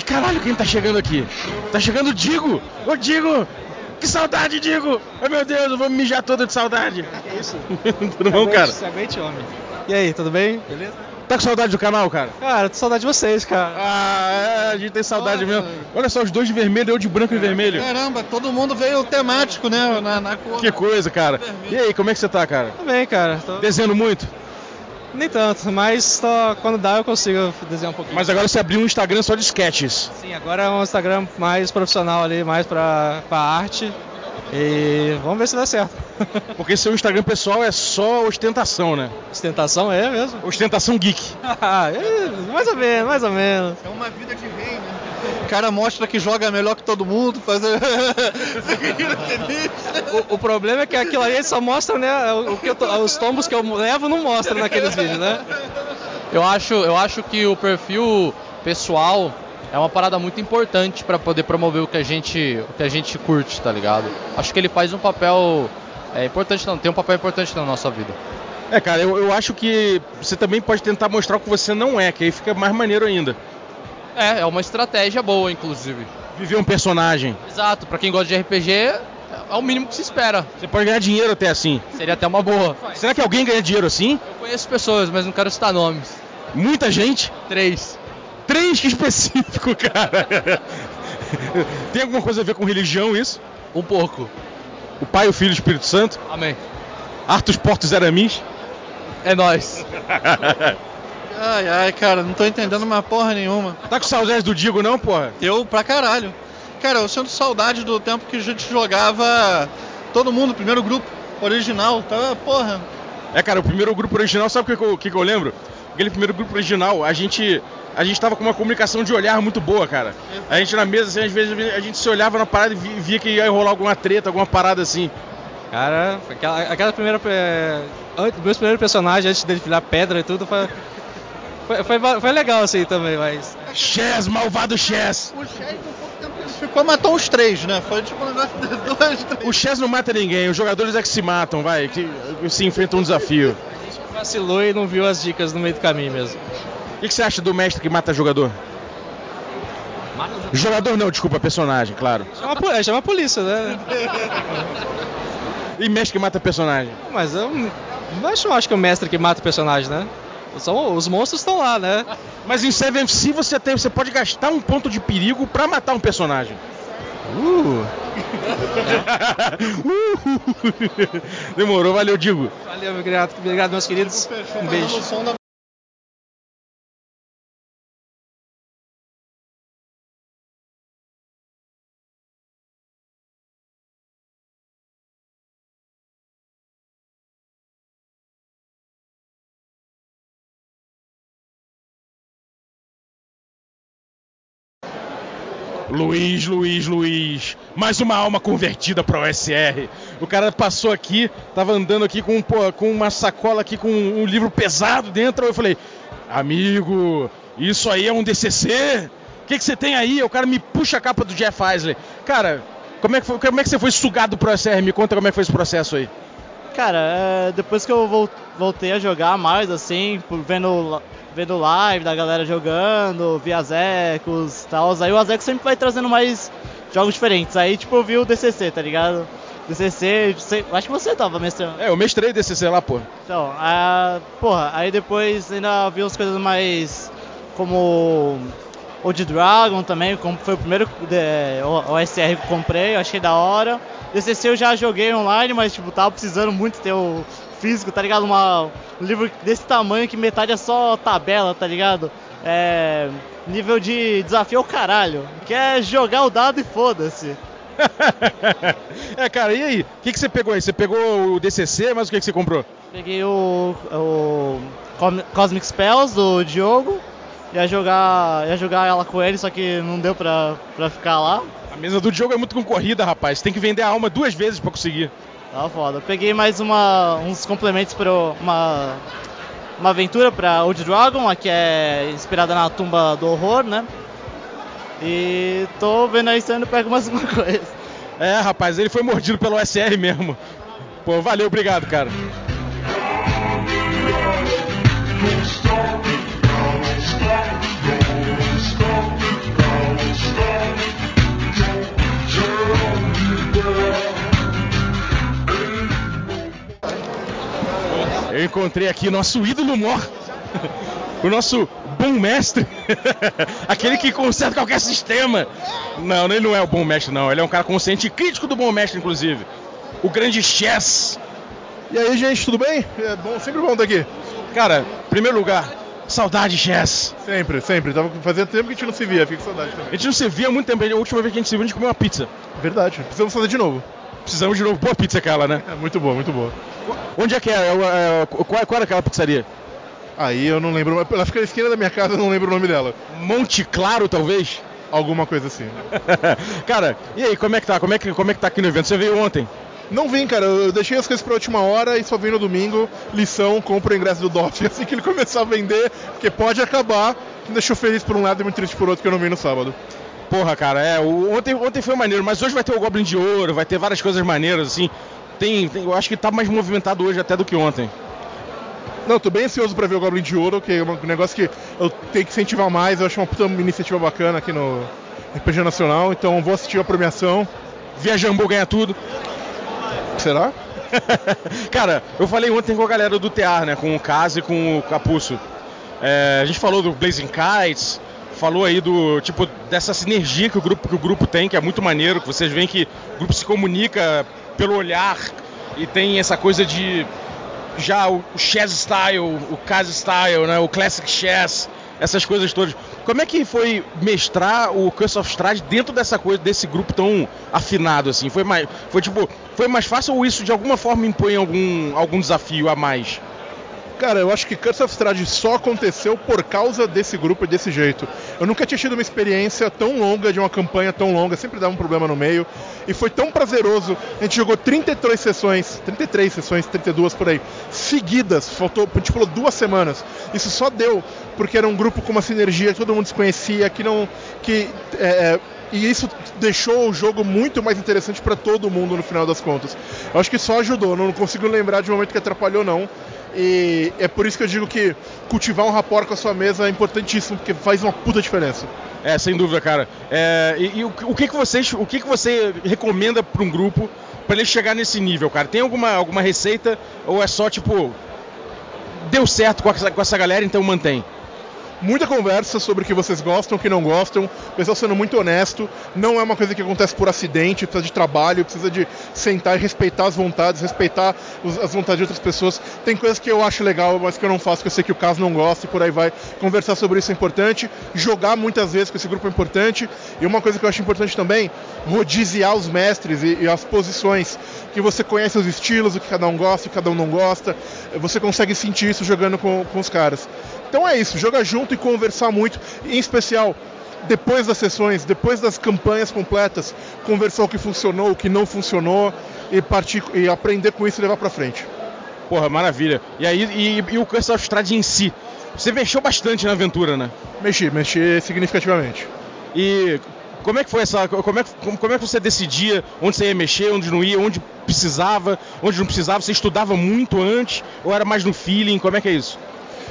[SPEAKER 3] Ih, caralho, quem tá chegando aqui? Tá chegando o Digo! Ô Digo! Que saudade, Digo! Ai meu Deus, eu vou me mijar todo de saudade.
[SPEAKER 25] Que isso?
[SPEAKER 3] tudo bom, cara?
[SPEAKER 25] Se aguente, homem. E aí, tudo bem? Beleza?
[SPEAKER 3] Tá com saudade do canal, cara?
[SPEAKER 25] Cara, tô com saudade de vocês, cara.
[SPEAKER 3] Ah, é, a gente tem saudade mesmo. Olha só, os dois de vermelho, eu de branco e vermelho.
[SPEAKER 14] Caramba, todo mundo veio temático, né? Na, na cor.
[SPEAKER 3] Que coisa, cara. E aí, como é que você tá, cara?
[SPEAKER 25] Tô bem, cara. Tô...
[SPEAKER 3] Desenhando muito?
[SPEAKER 25] Nem tanto, mas só quando dá eu consigo desenhar um pouquinho.
[SPEAKER 3] Mas agora você abriu um Instagram só de sketches.
[SPEAKER 25] Sim, agora é um Instagram mais profissional ali, mais pra, pra arte. E vamos ver se dá certo.
[SPEAKER 3] Porque seu Instagram pessoal é só ostentação, né?
[SPEAKER 25] Ostentação é mesmo?
[SPEAKER 3] Ostentação geek.
[SPEAKER 25] é, mais ou menos, mais ou menos.
[SPEAKER 14] É uma vida de rei, né? O cara mostra que joga melhor que todo mundo, faz.
[SPEAKER 25] o, o, problema é que aquilo ali só mostra, né? O que tô, os tombos que eu levo não mostra naqueles vídeos, né?
[SPEAKER 7] Eu acho, eu acho que o perfil pessoal é uma parada muito importante para poder promover o que a gente, o que a gente curte, tá ligado? Acho que ele faz um papel é importante, não, tem um papel importante na nossa vida.
[SPEAKER 3] É, cara, eu, eu acho que você também pode tentar mostrar o que você não é, que aí fica mais maneiro ainda.
[SPEAKER 7] É, é uma estratégia boa, inclusive.
[SPEAKER 3] Viver um personagem.
[SPEAKER 7] Exato, para quem gosta de RPG, é o mínimo que se espera.
[SPEAKER 3] Você pode ganhar dinheiro até assim.
[SPEAKER 7] Seria até uma boa.
[SPEAKER 3] Será que alguém ganha dinheiro assim?
[SPEAKER 7] Eu conheço pessoas, mas não quero citar nomes.
[SPEAKER 3] Muita gente?
[SPEAKER 7] Três.
[SPEAKER 3] Três que específico, cara. Tem alguma coisa a ver com religião isso?
[SPEAKER 7] Um pouco.
[SPEAKER 3] O Pai, o Filho e o Espírito Santo?
[SPEAKER 7] Amém.
[SPEAKER 3] Artos Portos Aramis?
[SPEAKER 7] É nós.
[SPEAKER 14] ai, ai, cara, não tô entendendo uma porra nenhuma.
[SPEAKER 3] Tá com saudade do Digo não, porra?
[SPEAKER 14] Eu pra caralho. Cara, eu sinto saudade do tempo que a gente jogava todo mundo, primeiro grupo original, tá? Porra.
[SPEAKER 3] É, cara, o primeiro grupo original, sabe o que, que, que eu lembro? Aquele primeiro grupo original, a gente a gente tava com uma comunicação de olhar muito boa, cara. A gente na mesa, assim, às vezes a gente se olhava na parada e via que ia rolar alguma treta, alguma parada assim.
[SPEAKER 25] Cara, aquela, aquela primeira. É, meus primeiros personagens, antes dele virar pedra e tudo, foi, foi, foi, foi legal assim também, mas.
[SPEAKER 3] Chess, malvado Chess!
[SPEAKER 14] O Chess pouco tempo ficou, matou os três, né? Foi tipo um negócio de dois, três.
[SPEAKER 3] O Chess não mata ninguém, os jogadores é que se matam, vai, que se enfrentam um desafio.
[SPEAKER 25] Vacilou e não viu as dicas no meio do caminho mesmo.
[SPEAKER 3] O que, que você acha do mestre que mata jogador? Jogador não, desculpa, personagem, claro.
[SPEAKER 25] Chama, a po- é, chama a polícia, né?
[SPEAKER 3] E mestre que mata personagem?
[SPEAKER 25] Mas eu mas eu acho que é o mestre que mata o personagem, né? São, os monstros estão lá, né?
[SPEAKER 3] Mas em Seven se você tem, você pode gastar um ponto de perigo pra matar um personagem.
[SPEAKER 25] Uh!
[SPEAKER 3] Demorou, valeu, Digo.
[SPEAKER 25] Valeu, obrigado, obrigado meus queridos. Um beijo.
[SPEAKER 3] Luiz, Luiz, Luiz. Mais uma alma convertida para o OSR. O cara passou aqui, tava andando aqui com, pô, com uma sacola aqui com um livro pesado dentro. Eu falei, amigo, isso aí é um DCC? O que, que você tem aí? O cara me puxa a capa do Jeff Isley. Cara, como é que, foi, como é que você foi sugado pro OSR? Me conta como é que foi esse processo aí.
[SPEAKER 23] Cara, é, depois que eu vol- voltei a jogar mais, assim, vendo, vendo live da galera jogando, vi as ecos e tal, aí o Azeco sempre vai trazendo mais jogos diferentes. Aí, tipo, eu vi o DCC, tá ligado? DCC, acho que você tava mestrando.
[SPEAKER 3] É, eu mestrei DCC lá, pô.
[SPEAKER 23] Então, ah, porra, aí depois ainda vi umas coisas mais como Old Dragon também, como foi o primeiro é, o- OSR que eu comprei, eu achei da hora. DCC eu já joguei online, mas tipo, tava precisando muito ter o físico, tá ligado? Uma, um livro desse tamanho que metade é só tabela, tá ligado? É, nível de desafio ao caralho, que é jogar o dado e foda-se.
[SPEAKER 3] É, cara, e aí? O que, que você pegou aí? Você pegou o DCC, mas o que, que você comprou?
[SPEAKER 23] Peguei o, o Cosmic Spells do Diogo. Ia jogar, ia jogar ela com ele, só que não deu pra, pra ficar lá.
[SPEAKER 3] Mesa do jogo é muito concorrida, rapaz. Tem que vender a alma duas vezes pra conseguir.
[SPEAKER 23] Tava foda. Peguei mais uma, uns complementos para uma, uma aventura pra Old Dragon, a que é inspirada na tumba do horror, né? E tô vendo aí se eu ainda pego mais uma coisa.
[SPEAKER 3] É, rapaz, ele foi mordido pelo SR mesmo. Pô, valeu, obrigado, cara. Eu encontrei aqui nosso ídolo mor. O nosso bom mestre. Aquele que conserta qualquer sistema. Não, ele não é o bom mestre, não. Ele é um cara consciente e crítico do bom mestre, inclusive. O grande Chess.
[SPEAKER 26] E aí, gente, tudo bem? É bom, sempre bom estar aqui.
[SPEAKER 3] Cara, primeiro lugar, saudade, Chess.
[SPEAKER 26] Sempre, sempre. Tava fazendo tempo que a gente não se via, com saudade também.
[SPEAKER 3] A gente não se via há muito tempo. A última vez que a gente se viu, a gente comeu uma pizza.
[SPEAKER 26] Verdade, precisamos fazer de novo.
[SPEAKER 3] Precisamos de novo. Boa pizza aquela, né?
[SPEAKER 26] É muito boa, muito boa.
[SPEAKER 3] Onde é que é? É é, qual, qual era aquela pizzaria?
[SPEAKER 26] Aí eu não lembro, ela fica na esquina da minha casa, eu não lembro o nome dela.
[SPEAKER 3] Monte Claro, talvez?
[SPEAKER 26] Alguma coisa assim.
[SPEAKER 3] cara, e aí, como é que tá? Como é que, como é que tá aqui no evento? Você veio ontem?
[SPEAKER 26] Não vim, cara, eu deixei as coisas pra última hora e só vim no domingo. Lição, compra o ingresso do DOF assim que ele começar a vender, porque pode acabar. Me deixou feliz por um lado e muito triste por outro que eu não vim no sábado.
[SPEAKER 3] Porra, cara, é. o- ontem, ontem foi maneiro, mas hoje vai ter o Goblin de Ouro, vai ter várias coisas maneiras, assim. Tem, tem- eu acho que tá mais movimentado hoje até do que ontem.
[SPEAKER 26] Não, tô bem ansioso pra ver o Goblin de Ouro, que é um negócio que eu tenho que incentivar mais. Eu acho uma puta iniciativa bacana aqui no RPG Nacional, então vou assistir a premiação.
[SPEAKER 3] Via Jambu ganha tudo.
[SPEAKER 26] Será?
[SPEAKER 3] Cara, eu falei ontem com a galera do TR, né? Com o Kazi e com o Capuço. É, a gente falou do Blazing Kites, falou aí do tipo dessa sinergia que o grupo que o grupo tem, que é muito maneiro, que vocês veem que o grupo se comunica pelo olhar e tem essa coisa de já o, chess style, o Kazi style, né? O classic chess, essas coisas todas. Como é que foi mestrar o Curse of Strahd dentro dessa coisa desse grupo tão afinado assim? Foi mais foi tipo, foi mais fácil ou isso de alguma forma impõe algum algum desafio a mais?
[SPEAKER 26] Cara, eu acho que Curse of Strahd só aconteceu por causa desse grupo e desse jeito. Eu nunca tinha tido uma experiência tão longa de uma campanha tão longa, sempre dava um problema no meio. E foi tão prazeroso. A gente jogou 33 sessões, 33 sessões, 32 por aí, seguidas. Faltou, a gente duas semanas. Isso só deu porque era um grupo com uma sinergia todo mundo se conhecia, que não. que é, e isso deixou o jogo muito mais interessante para todo mundo no final das contas. Eu acho que só ajudou, não consigo lembrar de um momento que atrapalhou, não. E é por isso que eu digo que cultivar um rapport com a sua mesa é importantíssimo, porque faz uma puta diferença.
[SPEAKER 3] É, sem dúvida, cara. É, e, e o, o que que vocês, o que que você recomenda para um grupo para ele chegar nesse nível, cara? Tem alguma, alguma receita ou é só tipo deu certo com essa, com essa galera, então mantém?
[SPEAKER 26] Muita conversa sobre o que vocês gostam, o que não gostam, o pessoal sendo muito honesto, não é uma coisa que acontece por acidente, precisa de trabalho, precisa de sentar e respeitar as vontades, respeitar os, as vontades de outras pessoas. Tem coisas que eu acho legal, mas que eu não faço, que eu sei que o caso não gosta e por aí vai. Conversar sobre isso é importante, jogar muitas vezes com esse grupo é importante, e uma coisa que eu acho importante também, rodiziar os mestres e, e as posições, que você conhece os estilos, o que cada um gosta, o que cada um não gosta, você consegue sentir isso jogando com, com os caras. Então é isso, jogar junto e conversar muito, em especial depois das sessões, depois das campanhas completas, conversar o que funcionou, o que não funcionou e partir e aprender com isso e levar para frente.
[SPEAKER 3] Porra, maravilha. E aí e, e o Curse of Strahd em si, você mexeu bastante na aventura, né?
[SPEAKER 26] Mexi, mexi significativamente.
[SPEAKER 3] E como é que foi essa. Como é, que- como é que você decidia onde você ia mexer, onde não ia, onde precisava, onde não precisava? Você estudava muito antes ou era mais no feeling? Como é que é isso?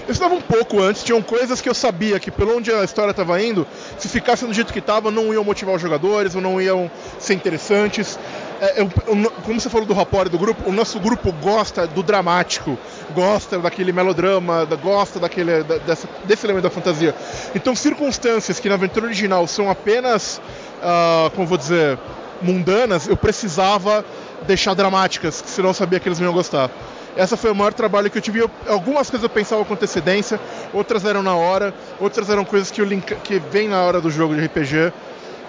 [SPEAKER 26] Eu estudava um pouco antes, tinham coisas que eu sabia que pelo onde a história estava indo, se ficasse do jeito que estava, não iam motivar os jogadores, ou não iam ser interessantes. É, eu- eu- como você falou do rapport e do grupo, o nosso grupo gosta do dramático, gosta daquele melodrama, da- gosta daquele, da- dessa- desse elemento da fantasia. Então, circunstâncias que na aventura original são apenas, ah, como vou dizer, mundanas, eu precisava deixar dramáticas, senão eu sabia que eles não iam gostar. Essa foi o maior trabalho que eu tive. Eu- algumas coisas eu pensava com antecedência, outras eram na hora, outras eram coisas que, link, que vem na hora do jogo de RPG.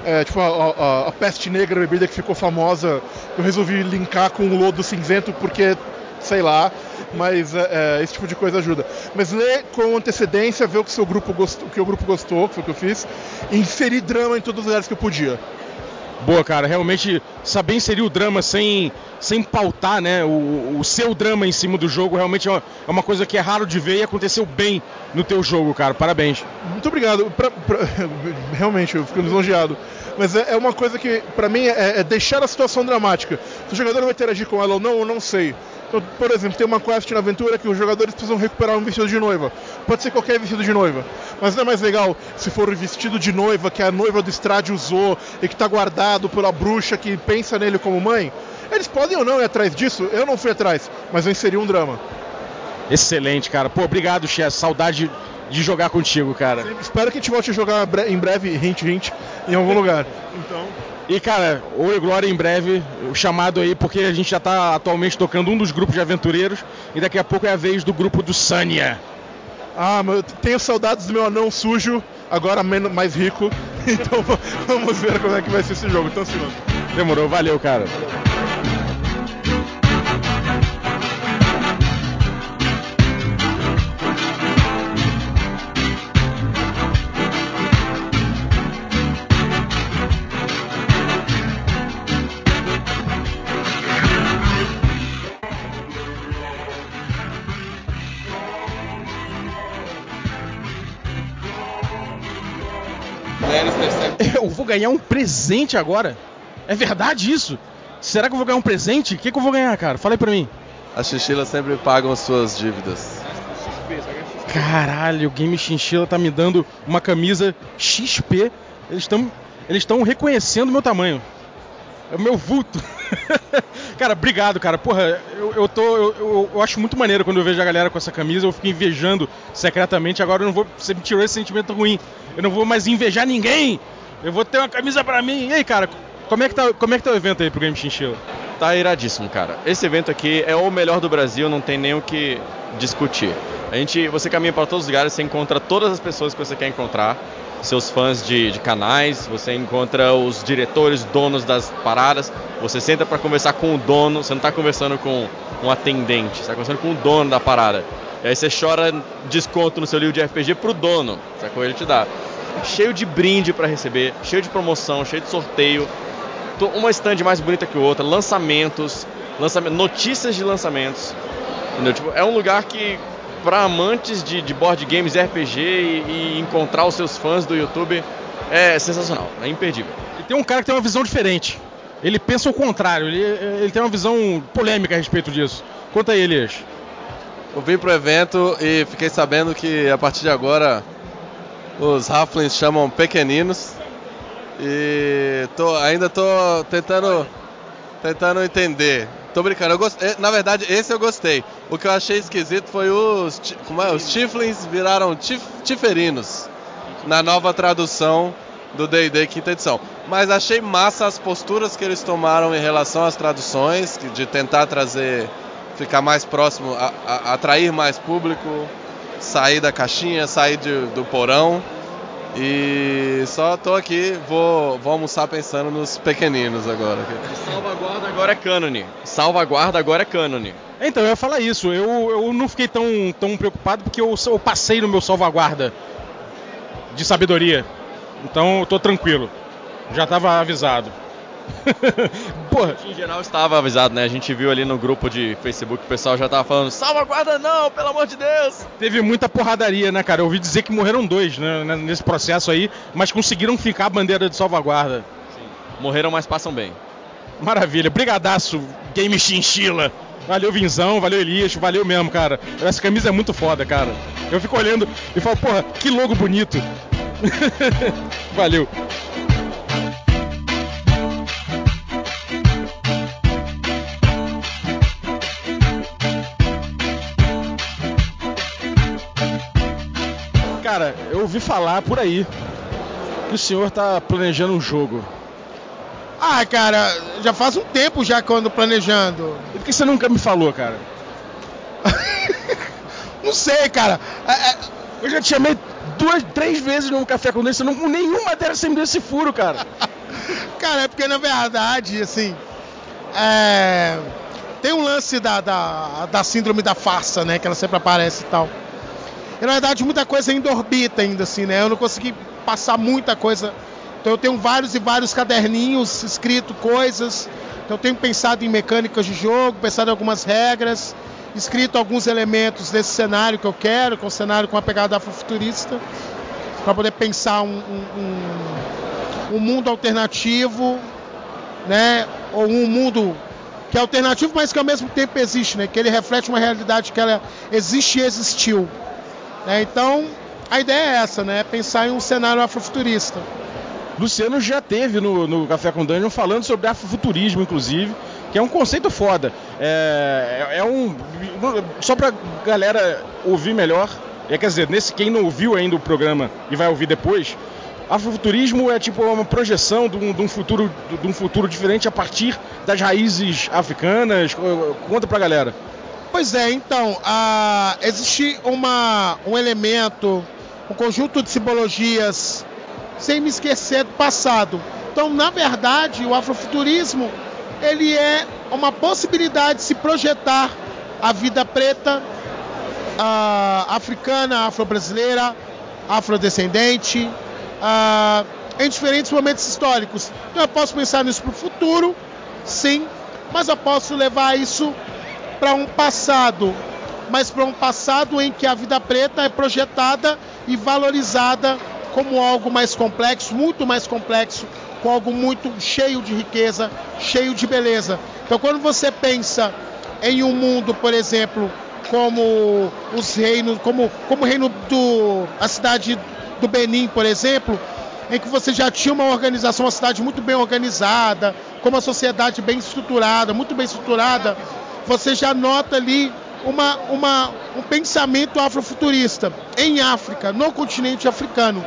[SPEAKER 26] É, tipo a, a- a peste negra, a bebida que ficou famosa, eu resolvi linkar com o lodo cinzento porque, sei lá, mas é, é, esse tipo de coisa ajuda. Mas ler com antecedência, ver o que, seu grupo o que o grupo gostou, que foi o que eu fiz, e inserir drama em todos os lugares que eu podia.
[SPEAKER 3] Boa, cara. Realmente saber inserir o drama sem, sem pautar, né? O, o seu drama em cima do jogo realmente é uma, é uma coisa que é raro de ver e aconteceu bem no teu jogo, cara. Parabéns.
[SPEAKER 26] Muito obrigado. Pra- pra- realmente, eu fico lisonjeado. Mas é, é uma coisa que, pra mim, é, é deixar a situação dramática. Se o jogador vai interagir com ela ou não, eu não sei. Então, por exemplo, tem uma quest na aventura que os jogadores precisam recuperar um vestido de noiva. Pode ser qualquer vestido de noiva. Mas não é mais legal se for o vestido de noiva que a noiva do Strade usou e que está guardado pela bruxa que pensa nele como mãe? Eles podem ou não ir atrás disso? Eu não fui atrás, mas eu inseri um drama.
[SPEAKER 3] Excelente, cara. Pô, obrigado, Chess. Saudade de jogar contigo, cara.
[SPEAKER 26] Espero que a gente volte a jogar em breve, hint, hint, em algum lugar. Então.
[SPEAKER 3] E, cara, Ouro e Glória em breve, o chamado aí, porque a gente já tá atualmente tocando um dos grupos de aventureiros e daqui a pouco é a vez do grupo do Sanya.
[SPEAKER 26] Ah, mas eu tenho saudades do meu anão sujo, agora mais rico. Então vamos ver como é que vai ser esse jogo. Então, ansioso.
[SPEAKER 3] Demorou, valeu, cara. Eu ganhar um presente agora? É verdade isso? Será que eu vou ganhar um presente? O que, que eu vou ganhar, cara? Fala aí pra mim.
[SPEAKER 27] As chinchilas sempre pagam suas dívidas.
[SPEAKER 3] Caralho, o Game Chinchilla tá me dando uma camisa XP. Eles estão eles estão reconhecendo o meu tamanho. É o meu vulto. cara, obrigado, cara. Porra, eu, eu tô. Eu, eu- eu acho muito maneiro quando eu vejo a galera com essa camisa, eu fico invejando secretamente. Agora eu não vou. Você me tirou esse sentimento ruim. Eu não vou mais invejar ninguém. Eu vou ter uma camisa pra mim. E aí, cara, como é que tá, como é que tá o evento aí pro Game Chinchilla?
[SPEAKER 28] Tá iradíssimo, cara. Esse evento aqui é o melhor do Brasil, não tem nem o que discutir. A gente, você caminha para todos os lugares, você encontra todas as pessoas que você quer encontrar, seus fãs de, de canais, você encontra os diretores, donos das paradas, você senta para conversar com o dono, você não está conversando com um atendente, você está conversando com o dono da parada. E aí você chora desconto no seu livro de RPG pro dono, sacou? Ele te dá. Cheio de brinde para receber, cheio de promoção, cheio de sorteio, uma stand mais bonita que outra, lançamentos, lançamento, notícias de lançamentos. Entendeu? Tipo, é um lugar que, para amantes de, de board games, RPG e, e encontrar os seus fãs do YouTube, é sensacional, é imperdível.
[SPEAKER 3] Tem um cara que tem uma visão diferente. Ele pensa o contrário, ele, ele tem uma visão polêmica a respeito disso. Conta aí, Elias.
[SPEAKER 28] Eu vim pro evento e fiquei sabendo que a partir de agora os Halflings chamam pequeninos. E tô, ainda tô tentando, tentando entender. Tô brincando, eu gostei, na verdade esse eu gostei. O que eu achei esquisito foi os, como é? os Tiflins viraram tif, Tiferinos na nova tradução do D&D quinta edição. Mas achei massa as posturas que eles tomaram em relação às traduções, de tentar trazer, ficar mais próximo, a- a- atrair mais público, sair da caixinha, sair de- do porão. E só tô aqui, vou, vou almoçar pensando nos pequeninos agora.
[SPEAKER 29] Salvaguarda agora é cânone. Salvaguarda agora é cânone.
[SPEAKER 3] Então, eu ia falar isso. Eu, eu não fiquei tão, tão preocupado porque eu, eu passei no meu salvaguarda de sabedoria. Então, eu tô tranquilo. Já tava avisado. Porra.
[SPEAKER 29] Em geral estava avisado, né? A gente viu ali no grupo de Facebook, o pessoal já tava falando, salvaguarda não, pelo amor de Deus!
[SPEAKER 3] Teve muita porradaria, né, cara? Eu ouvi dizer que morreram dois né, né, nesse processo aí, mas conseguiram ficar a bandeira de salvaguarda.
[SPEAKER 29] Morreram, mas passam bem.
[SPEAKER 3] Maravilha. Brigadaço, Game Chinchila. Valeu, Vinzão, valeu, Elias, valeu mesmo, cara. Essa camisa é muito foda, cara. Eu fico olhando e falo, porra, que logo bonito. valeu. Cara, eu ouvi falar por aí que o senhor tá planejando um jogo.
[SPEAKER 19] Ah, cara, já faz um tempo já que eu ando planejando.
[SPEAKER 3] E por que você nunca me falou, cara?
[SPEAKER 19] Não sei, cara. É, é,
[SPEAKER 3] Eu já te chamei duas, três vezes num café com você, não nenhuma delas você me deu esse furo, cara.
[SPEAKER 19] Cara, é porque na verdade, assim. é, Tem um lance da, da, da síndrome da farsa, né? Que ela sempre aparece e tal. E na verdade muita coisa ainda orbita ainda, assim, né? Eu não consegui passar muita coisa. Então eu tenho vários e vários caderninhos escrito coisas. Então eu tenho pensado em mecânicas de jogo, pensado em algumas regras, escrito alguns elementos desse cenário que eu quero, que é um cenário com uma pegada afrofuturista, para poder pensar um, um- um mundo alternativo, né? Ou um mundo que é alternativo, mas que ao mesmo tempo existe, né? Que ele reflete uma realidade que ela existe e existiu. Né? Então, a ideia é essa, né? Pensar em um cenário afrofuturista.
[SPEAKER 3] Luciano já teve no, no Café com Dungeon falando sobre afrofuturismo, inclusive, que é um conceito foda. É, é- é um. Só pra galera ouvir melhor, é, quer dizer, nesse, quem não ouviu ainda o programa e vai ouvir depois, afrofuturismo é tipo uma projeção de um, de um futuro, de um futuro diferente a partir das raízes africanas. Conta pra galera.
[SPEAKER 19] Pois é, então, existe uma, um elemento, um conjunto de simbologias, sem me esquecer do passado. Então, na verdade, o afrofuturismo, ele é uma possibilidade de se projetar a vida preta, africana, afro-brasileira, afrodescendente, ah, em diferentes momentos históricos. Então, eu posso pensar nisso para o futuro, sim, mas eu posso levar isso para um passado, mas para um passado em que a vida preta é projetada e valorizada como algo mais complexo, muito mais complexo, com algo muito cheio de riqueza, cheio de beleza. Então, quando você pensa em um mundo, por exemplo, como os reinos, como, como o reino do a cidade do Benin, por exemplo, em que você já tinha uma organização, uma cidade muito bem organizada, com uma sociedade bem estruturada, muito bem estruturada, você já nota ali uma, uma, um pensamento afrofuturista em África, no continente africano.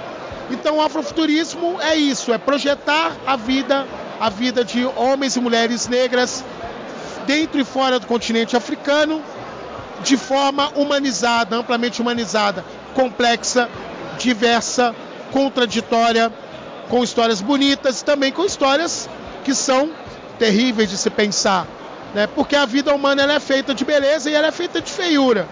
[SPEAKER 19] Então o afrofuturismo é isso, é projetar a vida, a vida de homens e mulheres negras dentro e fora do continente africano de forma humanizada, amplamente humanizada, complexa, diversa, contraditória, com histórias bonitas e também com histórias que são terríveis de se pensar, né? Porque a vida humana ela é feita de beleza e ela é feita de feiura.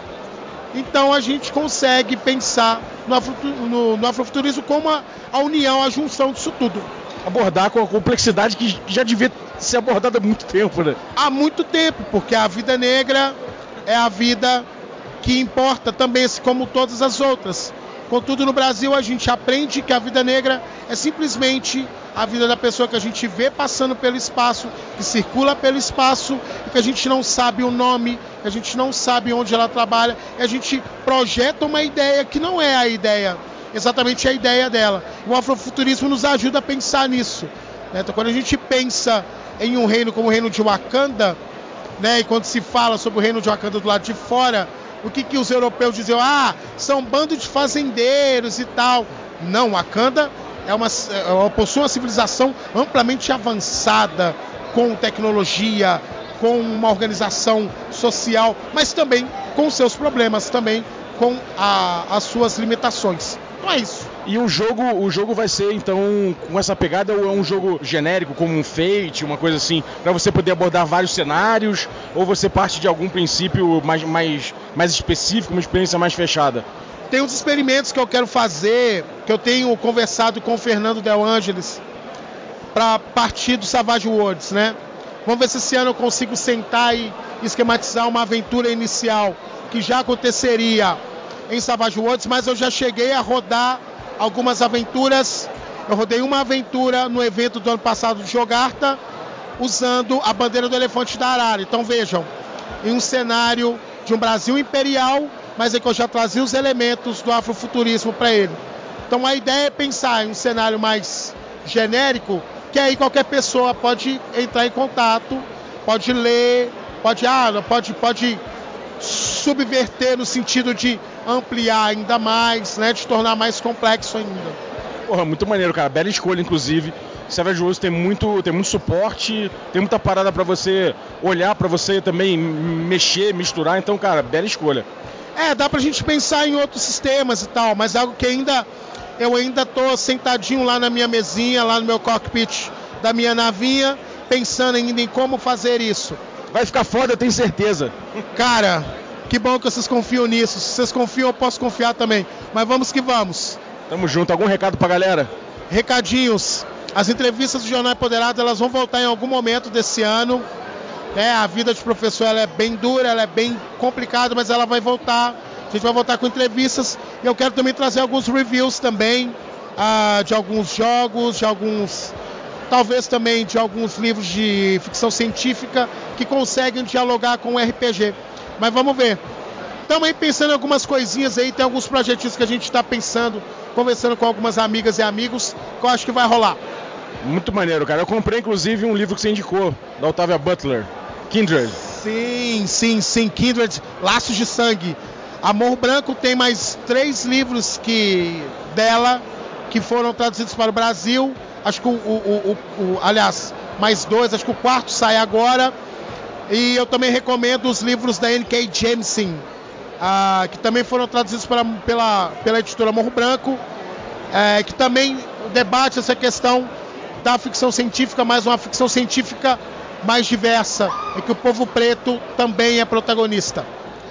[SPEAKER 19] Então a gente consegue pensar no, no, no afrofuturismo como a, a união, a junção disso tudo.
[SPEAKER 3] Abordar com a complexidade que já devia ser abordada há muito tempo, né?
[SPEAKER 19] Há muito tempo, porque a vida negra é a vida que importa também, assim como todas as outras. Contudo, no Brasil a gente aprende que a vida negra é simplesmente a vida da pessoa que a gente vê passando pelo espaço, que circula pelo espaço, e que a gente não sabe o nome, que a gente não sabe onde ela trabalha, e a gente projeta uma ideia que não é a ideia, exatamente a ideia dela. O afrofuturismo nos ajuda a pensar nisso. né? Então, quando a gente pensa em um reino como o reino de Wakanda, né, e quando se fala sobre o reino de Wakanda do lado de fora, o que, que os europeus diziam? Ah, são bando de fazendeiros e tal. Não, Wakanda é uma, é possui uma civilização amplamente avançada, com tecnologia, com uma organização social, mas também com seus problemas, também com a, as suas limitações. Então é isso.
[SPEAKER 3] E o jogo, o jogo vai ser então com essa pegada ou é um jogo genérico como um Fate, uma coisa assim, para você poder abordar vários cenários ou você parte de algum princípio mais, mais, mais específico, uma experiência mais fechada?
[SPEAKER 19] Tem uns experimentos que eu quero fazer, que eu tenho conversado com o Fernando Del Angeles para partir do Savage Worlds, né? Vamos ver se esse ano eu consigo sentar e esquematizar uma aventura inicial que já aconteceria em Savage Worlds, mas eu já cheguei a rodar algumas aventuras. Eu rodei uma aventura no evento do ano passado de Jogarta, usando a bandeira do elefante da Arara. Então vejam, em um cenário de um Brasil imperial, mas é que eu já trazia os elementos do afrofuturismo para ele. Então a ideia é pensar em um cenário mais genérico, que aí qualquer pessoa pode entrar em contato, pode ler, pode, ah, pode, pode subverter no sentido de ampliar ainda mais, né, de tornar mais complexo ainda.
[SPEAKER 3] Porra, muito maneiro, cara. Bela escolha, inclusive. Savage Worlds tem muito, tem muito suporte, tem muita parada para você olhar, para você também mexer, misturar. Então, cara, bela escolha.
[SPEAKER 19] É, dá pra gente pensar em outros sistemas e tal, mas é algo que ainda eu ainda tô sentadinho lá na minha mesinha, lá no meu cockpit da minha navinha, pensando ainda em como fazer isso.
[SPEAKER 3] Vai ficar foda, eu tenho certeza.
[SPEAKER 19] Cara, que bom que vocês confiam nisso. Se vocês confiam, eu posso confiar também. Mas vamos que vamos.
[SPEAKER 3] Tamo junto. Algum recado pra galera?
[SPEAKER 19] Recadinhos. As entrevistas do Jornal Empoderado, elas vão voltar em algum momento desse ano. É, a vida de professor é bem dura, ela é bem complicada, mas ela vai voltar. A gente vai voltar com entrevistas. E eu quero também trazer alguns reviews também ah, de alguns jogos, de alguns. Talvez também de alguns livros de ficção científica que conseguem dialogar com o RPG. Mas vamos ver. Estamos aí pensando em algumas coisinhas aí, tem alguns projetinhos que a gente está pensando, conversando com algumas amigas e amigos, que eu acho que vai rolar.
[SPEAKER 3] Muito maneiro, cara. Eu comprei inclusive um livro que você indicou, da Octavia Butler, Kindred.
[SPEAKER 19] Sim, sim, sim, Kindred, Laços de Sangue. Amor Branco tem mais três livros que dela que foram traduzidos para o Brasil. Acho que o, o, o, o aliás, mais dois, acho que o quarto sai agora. E eu também recomendo os livros da N.K. Jemisin, ah, que também foram traduzidos para, pela, pela editora Morro Branco, é, que também debate essa questão da ficção científica, mas uma ficção científica mais diversa, em que o povo preto também é protagonista.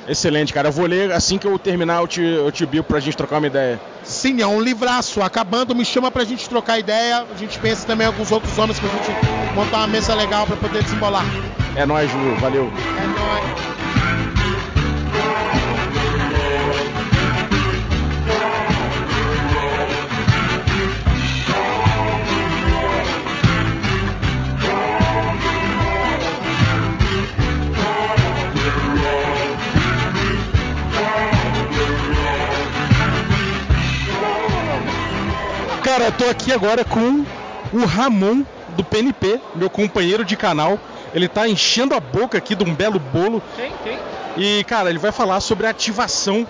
[SPEAKER 3] Excelente, cara. Eu vou ler assim que eu terminar, eu te, eu te bio pra gente trocar uma ideia.
[SPEAKER 19] Sim, é um livraço. Acabando, me chama pra gente trocar ideia. A gente pensa também em alguns outros homens pra gente montar uma mesa legal pra poder desembolar.
[SPEAKER 3] É nóis, Ju. Valeu.
[SPEAKER 19] É nóis.
[SPEAKER 3] Eu tô aqui agora com o Ramon do PNP, meu companheiro de canal. Ele tá enchendo a boca aqui de um belo bolo.
[SPEAKER 30] Quem? Quem?
[SPEAKER 3] E, cara, ele vai falar sobre a ativação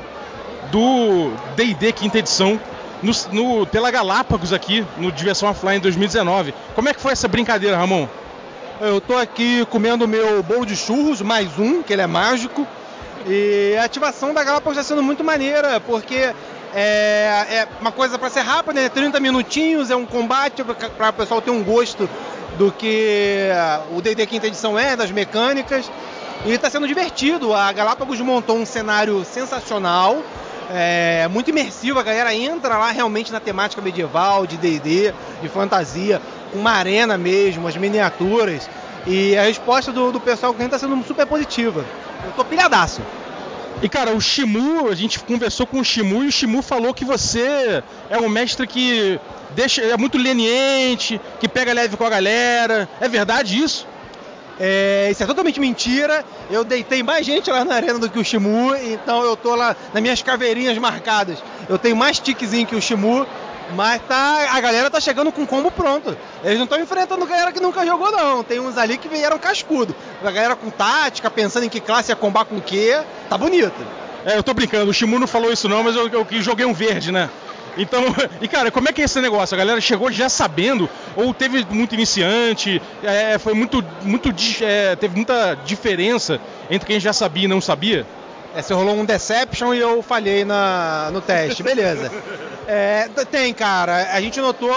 [SPEAKER 3] do D&D quinta edição no, no, pela Galápagos aqui, no Diversão Offline 2019. Como é que foi essa brincadeira, Ramon?
[SPEAKER 1] Eu tô aqui comendo meu bolo de churros, mais um, que ele é mágico. E a ativação da Galápagos está sendo muito maneira, porque é, é uma coisa para ser rápida, né? 30 minutinhos, é um combate para o pessoal ter um gosto do que o D&D quinta edição é, das mecânicas. E está sendo divertido. A Galápagos montou um cenário sensacional, é, muito imersivo. A galera entra lá realmente na temática medieval, de D&D, de fantasia, com uma arena mesmo, as miniaturas. E a resposta do, do pessoal está sendo super positiva. Eu tô pilhadaço.
[SPEAKER 3] E cara, o Shimu, a gente conversou com o Shimu e o Shimu falou que você é um mestre que deixa, é muito leniente, que pega leve com a galera. É verdade isso?
[SPEAKER 1] É, isso é totalmente mentira. Eu deitei mais gente lá na arena do que o Shimu, então eu tô lá nas minhas caveirinhas marcadas. Eu tenho mais tiquezinho que o Shimu, mas tá, a galera tá chegando com combo pronto. Eles não estão enfrentando galera que nunca jogou, não. Tem uns ali que vieram cascudo. A galera com tática, pensando em que classe ia combar com o quê. Tá bonito.
[SPEAKER 3] É, eu tô brincando, o Shimu não falou isso não, mas eu, eu joguei um verde, né? Então, e cara, como é que é esse negócio? A galera chegou já sabendo, ou teve muito iniciante, é, foi muito, muito, é, teve muita diferença entre quem já sabia e não sabia?
[SPEAKER 1] É, você rolou um Deception e eu falhei na, no teste, beleza. É, tem, cara, a gente notou,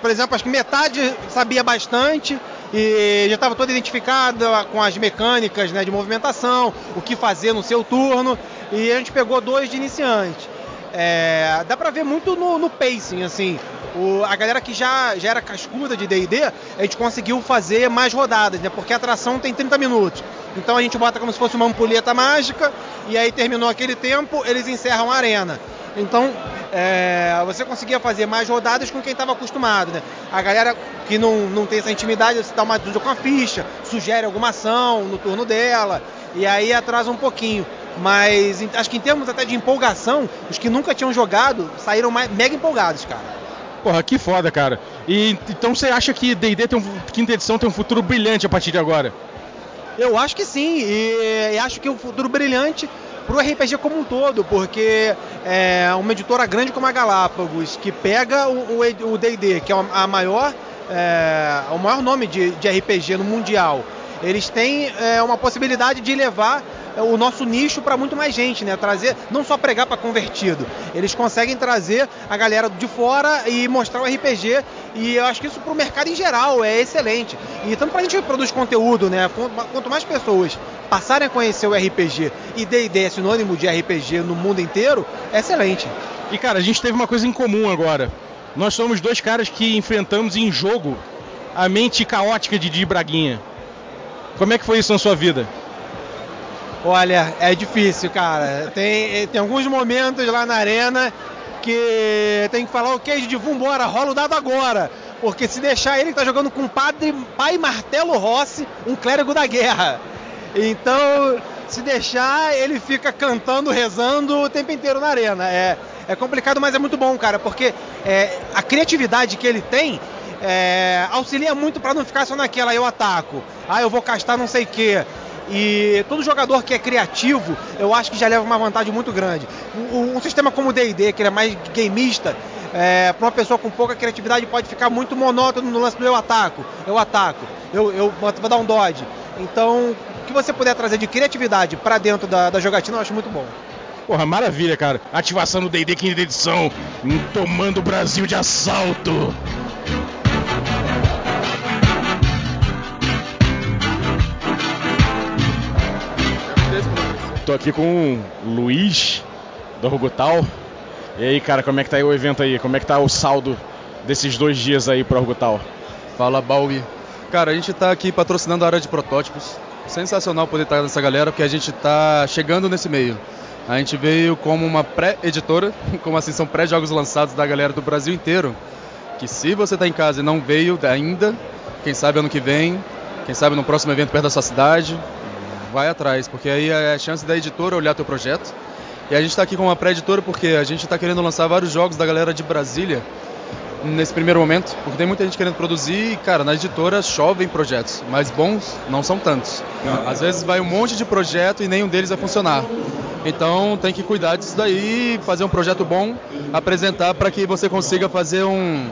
[SPEAKER 1] por exemplo, acho que metade sabia bastante e já estava toda identificada com as mecânicas né, de movimentação, o que fazer no seu turno, e a gente pegou dois de iniciante. É, dá pra ver muito no, no pacing, assim. O, a galera que já, já era cascuda de D&D, a gente conseguiu fazer mais rodadas, né? Porque a atração tem 30 minutos. Então a gente bota como se fosse uma ampulheta mágica e aí terminou aquele tempo, eles encerram a arena. Então é, você conseguia fazer mais rodadas com quem estava acostumado, né? A galera que não, não tem essa intimidade, você dá uma ajuda com a ficha, sugere alguma ação no turno dela, e aí atrasa um pouquinho. Mas acho que em termos até de empolgação, os que nunca tinham jogado saíram mais, mega empolgados, cara.
[SPEAKER 3] Porra, que foda, cara. E então você acha que D&D tem um, quinta edição tem um futuro brilhante a partir de agora?
[SPEAKER 1] Eu acho que sim, e, e acho que o um futuro brilhante pro RPG como um todo, porque é uma editora grande como a Galápagos, que pega o D&D, que é a maior, é, o maior nome de, de RPG no mundial, eles têm é, uma possibilidade de levar o nosso nicho para muito mais gente, né? Trazer, não só pregar para convertido, eles conseguem trazer a galera de fora e mostrar o RPG e eu acho que isso para o mercado em geral é excelente. E tanto para a gente que produz conteúdo, né? Quanto mais pessoas passarem a conhecer o RPG e D&D é sinônimo de RPG no mundo inteiro, é excelente.
[SPEAKER 3] E cara, a gente teve uma coisa em comum agora. Nós somos dois caras que enfrentamos em jogo a mente caótica de Di Braguinha. Como é que foi isso na sua vida?
[SPEAKER 1] Olha, é difícil, cara. Tem, tem alguns momentos lá na arena que tem que falar, ok, de vambora, rola o dado agora. Porque se deixar ele, tá jogando com o padre Pai Martelo Rossi, um clérigo da guerra. Então, se deixar, ele fica cantando, rezando o tempo inteiro na arena. É, é complicado, mas é muito bom, cara, porque é, a criatividade que ele tem é, auxilia muito para não ficar só naquela, eu ataco, ah, eu vou castar não sei o que. E todo jogador que é criativo, eu acho que já leva uma vantagem muito grande. Um, um sistema como o D&D, que é mais gameista, é, para uma pessoa com pouca criatividade pode ficar muito monótono no lance do eu ataco, eu ataco, eu, eu vou dar um dodge. Então, o que você puder trazer de criatividade para dentro da, da jogatina, eu acho muito bom.
[SPEAKER 3] Porra, maravilha, cara. Ativação do D&D quinta edição, tomando o Brasil de assalto. Tô aqui com o Luiz do Orgutal. E aí, cara, como é que tá aí o evento aí? Como é que tá o saldo desses dois dias aí pro Orgutal?
[SPEAKER 31] Fala, Balbi. Cara, a gente tá aqui patrocinando a área de protótipos. Sensacional poder estar nessa galera, porque a gente tá chegando nesse meio. A gente veio como uma pré-editora, como assim são pré-jogos lançados da galera do Brasil inteiro. Que se você tá em casa e não veio ainda, quem sabe ano que vem, quem sabe no próximo evento perto da sua cidade, vai atrás, porque aí é a chance da editora olhar teu projeto. E a gente está aqui com uma pré-editora porque a gente está querendo lançar vários jogos da galera de Brasília nesse primeiro momento, porque tem muita gente querendo produzir e, cara, na editora chovem projetos, mas bons não são tantos. Às vezes vai um monte de projeto e nenhum deles vai funcionar. Então tem que cuidar disso daí, fazer um projeto bom, apresentar para que você consiga fazer um,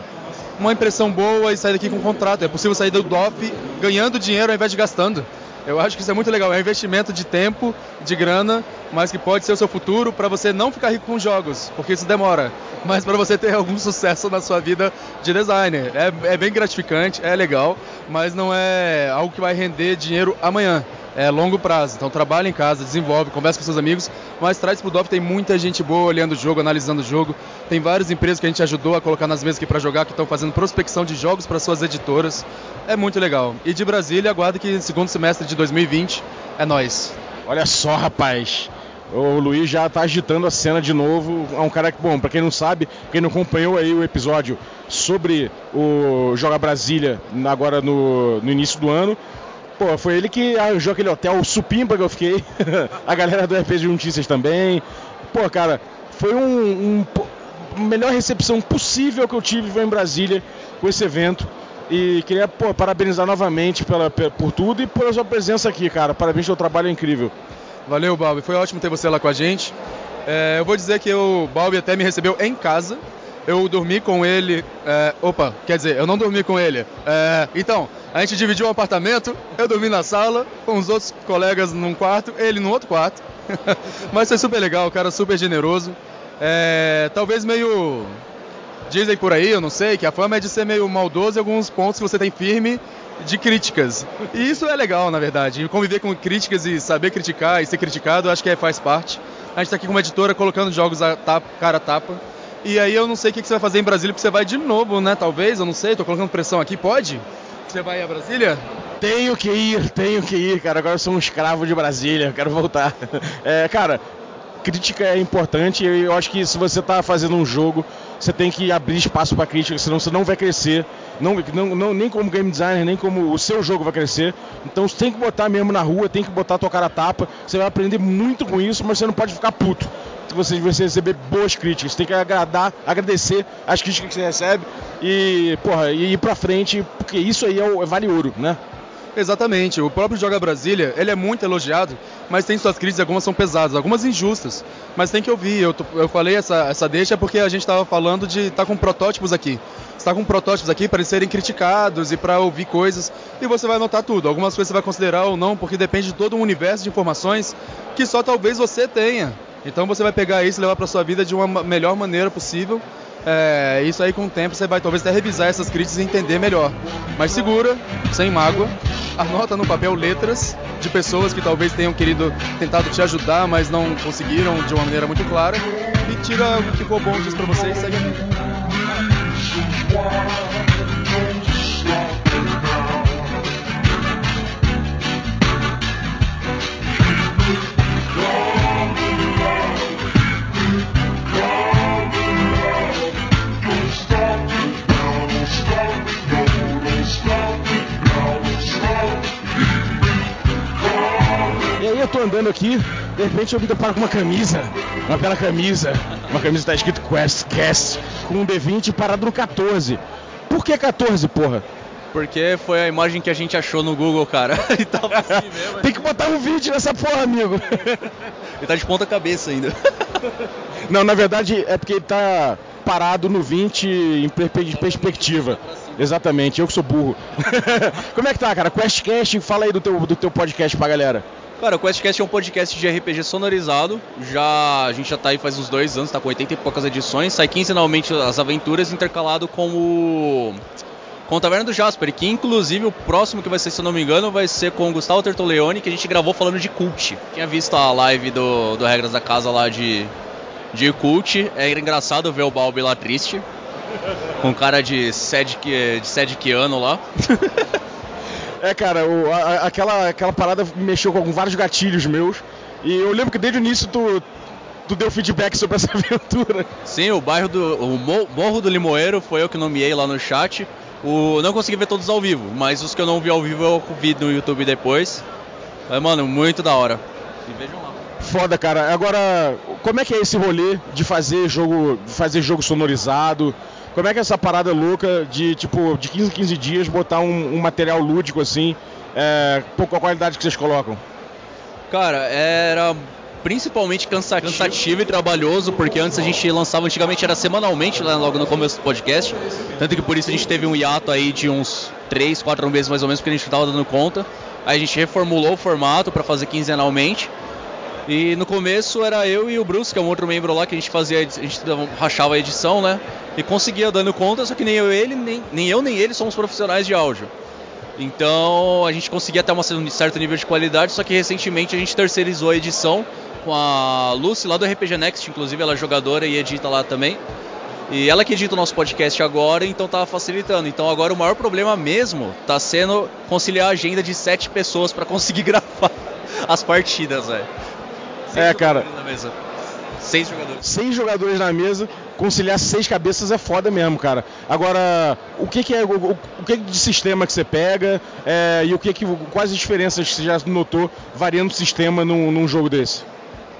[SPEAKER 31] uma impressão boa e sair daqui com um contrato. É possível sair do DOF ganhando dinheiro ao invés de gastando. Eu acho que isso é muito legal. É um investimento de tempo, de grana, mas que pode ser o seu futuro para você não ficar rico com jogos, porque isso demora. Mas para você ter algum sucesso na sua vida de designer. É, é bem gratificante, é legal, mas não é algo que vai render dinheiro amanhã é longo prazo. Então trabalha em casa, desenvolve, conversa com seus amigos, mas traz pro DOF tem muita gente boa olhando o jogo, analisando o jogo. Tem várias empresas que a gente ajudou a colocar nas mesas aqui para jogar que estão fazendo prospecção de jogos para suas editoras. É muito legal. E de Brasília, aguardo que segundo semestre de 2020 é nós.
[SPEAKER 3] Olha só, rapaz. O Luiz já tá agitando a cena de novo. É um cara que, bom, pra quem não sabe, quem não acompanhou aí o episódio sobre o Joga Brasília agora no, no início do ano, pô, foi ele que arranjou aquele hotel Supimpa que eu fiquei. a galera do RPG Notícias também. Pô, cara, foi um, um, melhor recepção possível que eu tive em Brasília com esse evento. E queria pô, parabenizar novamente pela, por tudo e pela sua presença aqui, cara. Parabéns pelo trabalho é incrível.
[SPEAKER 31] Valeu, Balbi. Foi ótimo ter você lá com a gente. É, eu vou dizer que o Balbi até me recebeu em casa. Eu dormi com ele. É, opa, quer dizer, eu não dormi com ele. É, então, a gente dividiu um apartamento. Eu dormi na sala, com os outros colegas num quarto, ele no outro quarto. Mas foi super legal, o cara super generoso. É, talvez meio Dizem por aí, eu não sei, que a fama é de ser meio maldoso em alguns pontos que você tem firme de críticas. E isso é legal, na verdade. Conviver com críticas e saber criticar e ser criticado, acho que é, faz parte. A gente está aqui com uma editora colocando jogos a tapa, cara a tapa. E aí eu não sei o que você vai fazer em Brasília, porque você vai de novo, né? Talvez, eu não sei, tô colocando pressão aqui, pode? Você vai a Brasília?
[SPEAKER 3] Tenho que ir, tenho que ir, cara. Agora eu sou um escravo de Brasília, quero voltar. É, cara, crítica é importante eu acho que se você está fazendo um jogo, você tem que abrir espaço para crítica, senão você não vai crescer, não, não, não, nem como game designer, nem como o seu jogo vai crescer. Então você tem que botar mesmo na rua, tem que botar tocar a tapa, você vai aprender muito com isso, mas você não pode ficar puto. Você, você receber boas críticas, você tem que agradar, agradecer as críticas que você recebe e, porra, e ir pra frente, porque isso aí é, o, é vale ouro, né?
[SPEAKER 31] Exatamente. O próprio Joga Brasília, ele é muito elogiado, mas tem suas críticas, algumas são pesadas, algumas injustas. Mas tem que ouvir. Eu, eu falei essa, essa deixa porque a gente estava falando de estar tá com protótipos aqui. Está com protótipos aqui para serem criticados e para ouvir coisas. E você vai anotar tudo. Algumas coisas você vai considerar ou não, porque depende de todo um universo de informações que só talvez você tenha. Então você vai pegar isso e levar para sua vida de uma melhor maneira possível. É, isso aí com o tempo você vai talvez até revisar essas críticas e entender melhor. Mas segura, sem mágoa, anota no papel letras de pessoas que talvez tenham querido tentado te ajudar, mas não conseguiram de uma maneira muito clara e tira o que for bom disso para você e segue a vida.
[SPEAKER 3] Andando aqui, de repente eu me deparo com uma camisa, uma bela camisa, uma camisa que tá escrito QuestCast, com um D20 parado no 14. Por que 14, porra?
[SPEAKER 32] Porque foi a imagem que a gente achou no Google, cara. e tava assim mesmo.
[SPEAKER 3] Tem que botar um 20 nessa porra, amigo.
[SPEAKER 32] ele tá de ponta cabeça ainda.
[SPEAKER 3] Não, na verdade é porque ele tá parado no 20 em perspectiva. Exatamente, eu que sou burro. Como é que tá, cara? QuestCast, fala aí do teu, do teu podcast pra galera.
[SPEAKER 32] Cara, o QuestCast é um podcast de RPG sonorizado. Já a gente já tá aí faz uns dois anos, tá com 80 e poucas edições. Sai quinzenalmente as aventuras intercalado com o com o Taverna do Jasper, que inclusive o próximo que vai ser, se eu não me engano, vai ser com o Gustavo Tertoleone, que a gente gravou falando de cult. Tinha visto a live do, do Regras da Casa lá de, de cult. É engraçado ver o Balbi lá triste. Com cara de Sedic, de Sediciano lá.
[SPEAKER 3] É, cara, o, a, aquela, aquela parada mexeu com vários gatilhos meus. E eu lembro que desde o início tu, tu deu feedback sobre essa aventura.
[SPEAKER 32] Sim, o bairro do. O Morro do Limoeiro foi eu que nomeei lá no chat. O, não consegui ver todos ao vivo, mas os que eu não vi ao vivo eu vi no YouTube depois. Mas, mano, muito da hora. E vejam lá.
[SPEAKER 3] Foda, cara. Agora, como é que é esse rolê de fazer jogo, de fazer jogo sonorizado? Como é que é essa parada louca de, tipo, de 15 em 15 dias botar um, um material lúdico assim, é, com a qualidade que vocês colocam?
[SPEAKER 32] Cara, era principalmente cansativo. cansativo. e trabalhoso, porque antes a gente lançava, antigamente era semanalmente, lá logo no começo do podcast. Tanto que por isso a gente teve um hiato aí de uns 3, 4 meses mais ou menos, porque a gente estava dando conta. Aí a gente reformulou o formato para fazer quinzenalmente. E no começo era eu e o Bruce, que é um outro membro lá, que a gente fazia, a gente rachava a edição, né? E conseguia dando conta, só que nem eu, ele, nem, nem eu nem ele somos profissionais de áudio. Então a gente conseguia até um certo nível de qualidade, só que recentemente a gente terceirizou a edição com a Lucy lá do RPG Next, inclusive ela é jogadora e edita lá também. E ela que edita o nosso podcast agora, então tá facilitando. Então agora o maior problema mesmo tá sendo conciliar a agenda de sete pessoas para conseguir gravar as partidas, velho.
[SPEAKER 3] É, cara.
[SPEAKER 32] Na mesa. Seis jogadores.
[SPEAKER 3] Seis jogadores na mesa, conciliar seis cabeças é foda mesmo, cara. Agora, o que, que é o, o- que de sistema que você pega é, e o que que quais as diferenças que você já notou variando o sistema num, num jogo desse?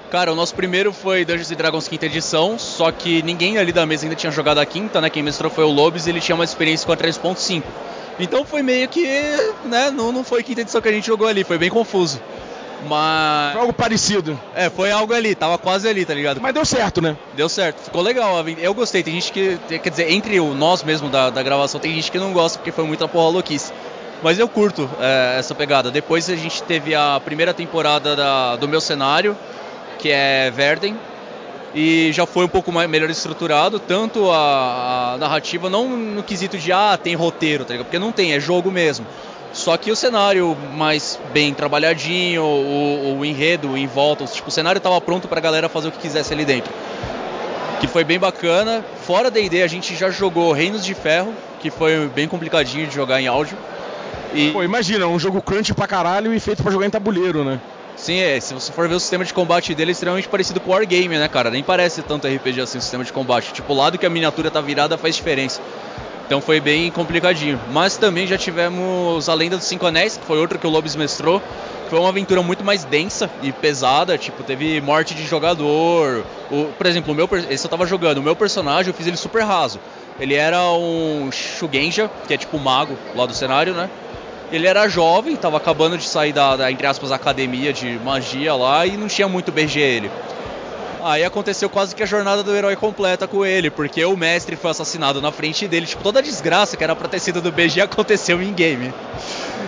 [SPEAKER 32] Cara, o nosso primeiro foi Dungeons Dragons quinta edição, só que ninguém ali da mesa ainda tinha jogado a quinta, né? Quem mestrou foi o Lobes e ele tinha uma experiência com a 3.5. Então foi meio que, né, não, não foi quinta edição que a gente jogou ali, foi bem confuso. Mas.
[SPEAKER 3] Foi algo parecido.
[SPEAKER 32] É, foi algo ali, tava quase ali, tá ligado?
[SPEAKER 3] Mas deu certo, né?
[SPEAKER 32] Deu certo, ficou legal. Eu gostei, tem gente que. Quer dizer, entre o nós mesmo da, da gravação, tem gente que não gosta porque foi muita porra louquice. Mas eu curto é, essa pegada. Depois a gente teve a primeira temporada da- do meu cenário, que é Verden. E já foi um pouco mais, melhor estruturado, tanto a, a narrativa, não no quesito de ah, tem roteiro, tá ligado? Porque não tem, é jogo mesmo. Só que o cenário mais bem trabalhadinho, o, o enredo em volta, tipo, o cenário tava pronto pra galera fazer o que quisesse ali dentro. Que foi bem bacana. Fora D&D a gente já jogou Reinos de Ferro, que foi bem complicadinho de jogar em áudio. E...
[SPEAKER 3] Pô, imagina, um jogo crunch pra caralho e feito pra jogar em tabuleiro, né?
[SPEAKER 32] Sim, é. Se você for ver o sistema de combate dele, é extremamente parecido com o Wargame, né, cara? Nem parece tanto RPG assim o sistema de combate. Tipo, o lado que a miniatura tá virada faz diferença. Então foi bem complicadinho. Mas também já tivemos A Lenda dos Cinco Anéis, que foi outro que o Lobes mestrou. Foi uma aventura muito mais densa e pesada, tipo, teve morte de jogador. O, por exemplo, o meu, esse eu tava jogando, o meu personagem eu fiz ele super raso. Ele era um Shugenja, que é tipo um mago lá do cenário, né? Ele era jovem, tava acabando de sair da, da, entre aspas, academia de magia lá e não tinha muito BG ele. Aí aconteceu quase que a jornada do herói completa com ele, porque o mestre foi assassinado na frente dele, tipo, toda a desgraça que era pra ter sido do BG aconteceu em game.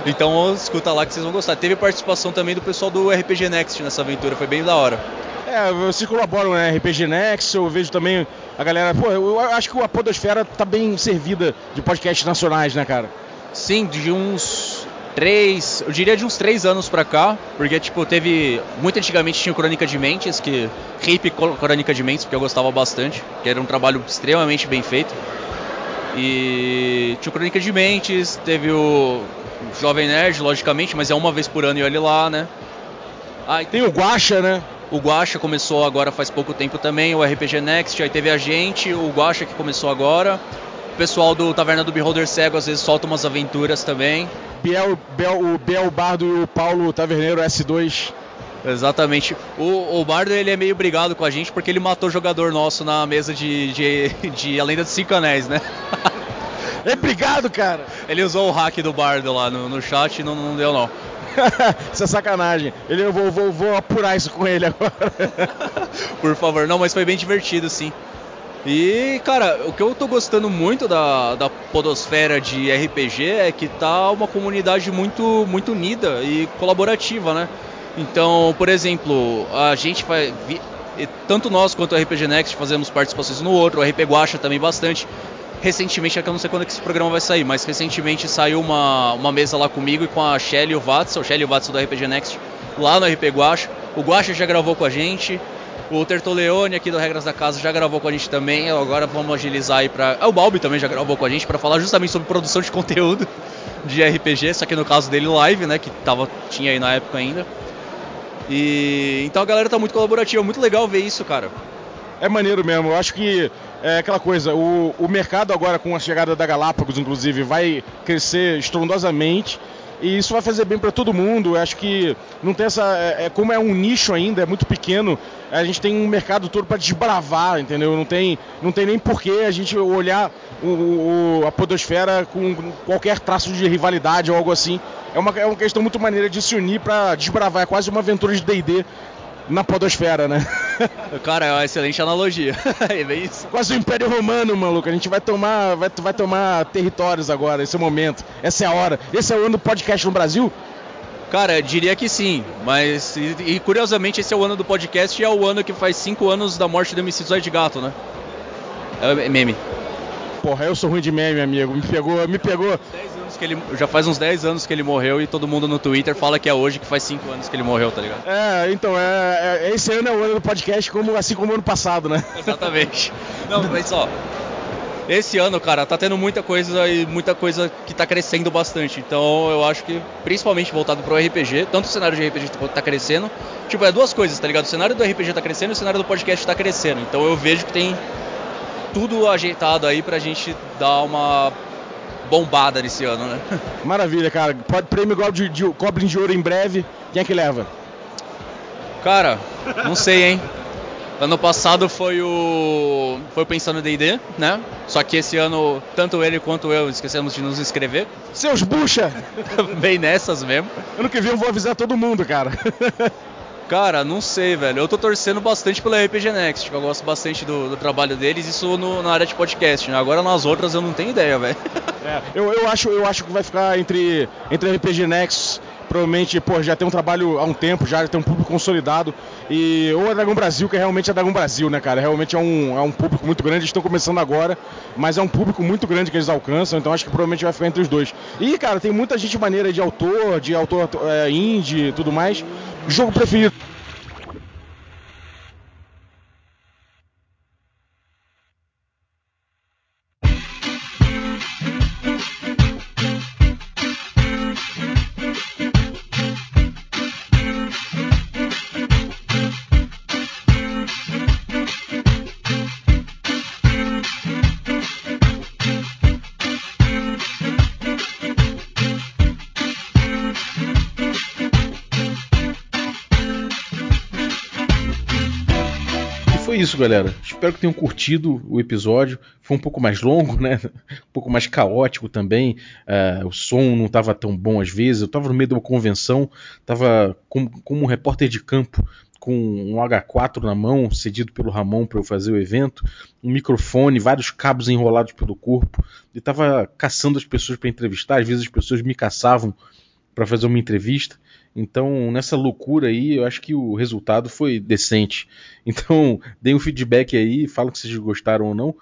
[SPEAKER 32] Então escuta lá que vocês vão gostar. Teve participação também do pessoal do RPG Next nessa aventura, foi bem da hora.
[SPEAKER 3] É, vocês colaboram na RPG Next, eu vejo também a galera. Pô, eu acho que a Podosfera tá bem servida de podcasts nacionais, né, cara?
[SPEAKER 32] Sim, de uns três, eu diria de uns três anos pra cá, porque tipo, teve. Muito antigamente tinha o Crônica de Mentes, que. Hip Crônica de Mentes, porque eu gostava bastante, que era um trabalho extremamente bem feito. E tinha o Crônica de Mentes, teve o Jovem Nerd, logicamente, mas é uma vez por ano e olhe lá, né? Ah,
[SPEAKER 3] tem o Guacha, né?
[SPEAKER 32] O Guacha começou agora faz pouco tempo também, o RPG Next, aí teve a gente, o Guacha que começou agora. O pessoal do Taverna do Beholder Cego às vezes solta umas aventuras também.
[SPEAKER 3] Biel, Bel, o Biel Bardo e o Paulo Taverneiro S2.
[SPEAKER 32] Exatamente. O, o Bardo ele é meio brigado com a gente porque ele matou jogador nosso na mesa de, de, de A Lenda dos Cinco Anéis, né?
[SPEAKER 3] É brigado, cara!
[SPEAKER 32] Ele usou o hack do Bardo lá no, no chat e não, não deu não.
[SPEAKER 3] Isso é sacanagem. Ele, eu vou, vou, vou apurar isso com ele agora.
[SPEAKER 32] Por favor, não, mas foi bem divertido, sim. E, cara, o que eu tô gostando muito da, da podosfera de RPG é que tá uma comunidade muito, muito unida e colaborativa, né? Então, por exemplo, a gente faz. Tanto nós quanto o RPG Next fazemos participações no outro, o RP Guacha também bastante. Recentemente, eu não sei quando é que esse programa vai sair, mas recentemente saiu uma, uma mesa lá comigo e com a Shelly e o Watson, o Shelly e o Watson do RPG Next, lá no RP Guacha. O Guacha já gravou com a gente, o Tertoleone aqui do Regras da Casa já gravou com a gente também. Agora vamos agilizar aí pra. Ah, o Balbi também já gravou com a gente pra falar justamente sobre produção de conteúdo de RPG, só que no caso dele live, né, que tava tinha aí na época ainda. E então a galera tá muito colaborativa, muito legal ver isso, cara.
[SPEAKER 3] É maneiro mesmo. Eu acho que é aquela coisa, o, o mercado agora com a chegada da Galápagos, inclusive, vai crescer estrondosamente. E isso vai fazer bem para todo mundo. Eu acho que não tem essa. É, é- como é um nicho ainda, é muito pequeno, a gente tem um mercado todo para desbravar, entendeu? Não tem, não tem nem porquê a gente olhar o, o- a Podosfera com qualquer traço de rivalidade ou algo assim. É uma, é uma questão muito maneira de se unir para desbravar. É quase uma aventura de DD na Podosfera, né?
[SPEAKER 32] Cara, é uma excelente analogia. é bem isso.
[SPEAKER 3] Quase o Império Romano, maluco. A gente vai tomar, vai, vai tomar territórios agora, esse é o momento. Essa é a hora. Esse é o ano do podcast no Brasil?
[SPEAKER 32] Cara, diria que sim, mas e, e, curiosamente esse é o ano do podcast e é o ano que faz 5 anos da morte do MC Zóio de Gato, né? É meme.
[SPEAKER 3] Porra, eu sou ruim de meme, amigo. Me pegou, me pegou.
[SPEAKER 32] Anos que ele, já faz uns 10 anos que ele morreu e todo mundo no Twitter fala que é hoje que faz 5 anos que ele morreu, tá ligado?
[SPEAKER 3] É, então, é, é- esse ano é o ano do podcast, como, assim como o ano passado, né?
[SPEAKER 32] Exatamente. Não, mas ó, esse ano, cara, tá tendo muita coisa e muita coisa que tá crescendo bastante. Então eu acho que, principalmente voltado pro RPG, tanto o cenário de RPG tá crescendo, tipo, é duas coisas, tá ligado? O cenário do RPG tá crescendo e o cenário do podcast tá crescendo. Então eu vejo que tem tudo ajeitado aí pra gente dar uma bombada nesse ano, né?
[SPEAKER 3] Maravilha, cara. Pode prêmio igual de, de Goblin de Ouro em breve. Quem é que leva?
[SPEAKER 32] Cara, não sei, hein? Ano passado foi o. Foi o Pensando D&D, né? Só que esse ano, tanto ele quanto eu esquecemos de nos inscrever.
[SPEAKER 3] Seus bucha!
[SPEAKER 32] Bem nessas mesmo.
[SPEAKER 3] Ano que vem eu vou avisar todo mundo, cara.
[SPEAKER 32] Cara, não sei, velho. Eu tô torcendo bastante pela RPG Next, eu gosto bastante do, do trabalho deles, isso no, na área de podcast, né? Agora nas outras eu não tenho ideia, velho.
[SPEAKER 3] É, eu, eu, acho, eu acho que vai ficar entre, entre RPG Next provavelmente, pô, já tem um trabalho há um tempo, já tem um público consolidado. E ou a Dragão Brasil, que é realmente a Dragão Brasil, né, cara? Realmente é um, é um público muito grande, eles estão começando agora, mas é um público muito grande que eles alcançam, então acho que provavelmente vai ficar entre os dois. E, cara, tem muita gente maneira de autor, de autor é, indie e tudo mais. Jogo preferido. Isso, galera. Espero que tenham curtido o episódio. Foi um pouco mais longo, né? Um pouco mais caótico também. Uh, o som não estava tão bom às vezes. Eu estava no meio de uma convenção, estava como, como um repórter de campo com um H4 na mão, cedido pelo Ramon para eu fazer o evento, um microfone, vários cabos enrolados pelo corpo, e estava caçando as pessoas para entrevistar. Às vezes as pessoas me caçavam para fazer uma entrevista. Então, nessa loucura aí, eu acho que o resultado foi decente. Então, deem um feedback aí, falam que vocês gostaram ou não.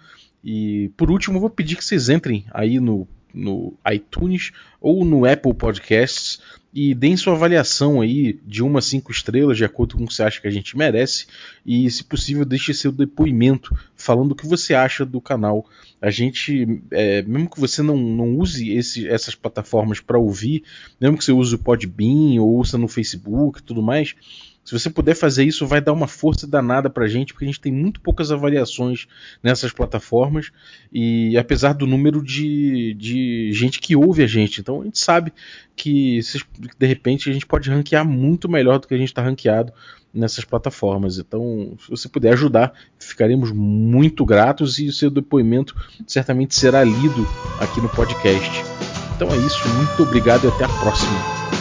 [SPEAKER 3] E por último, vou pedir que vocês entrem aí no, no iTunes ou no Apple Podcasts e deem sua avaliação aí de uma a cinco estrelas, de acordo com o que você acha que a gente merece. E, se possível, deixe seu depoimento falando o que você acha do canal. A gente, é, mesmo que você não, não use esse, essas plataformas para ouvir, mesmo que você use o Podbean ou ouça no Facebook e tudo mais, se você puder fazer isso, vai dar uma força danada pra gente, porque a gente tem muito poucas avaliações nessas plataformas, e apesar do número de, de gente que ouve a gente. Então a gente sabe que de repente a gente pode ranquear muito melhor do que a gente está ranqueado nessas plataformas. Então, se você puder ajudar, ficaremos muito gratos e o seu depoimento certamente será lido aqui no podcast. Então é isso, muito obrigado e até a próxima.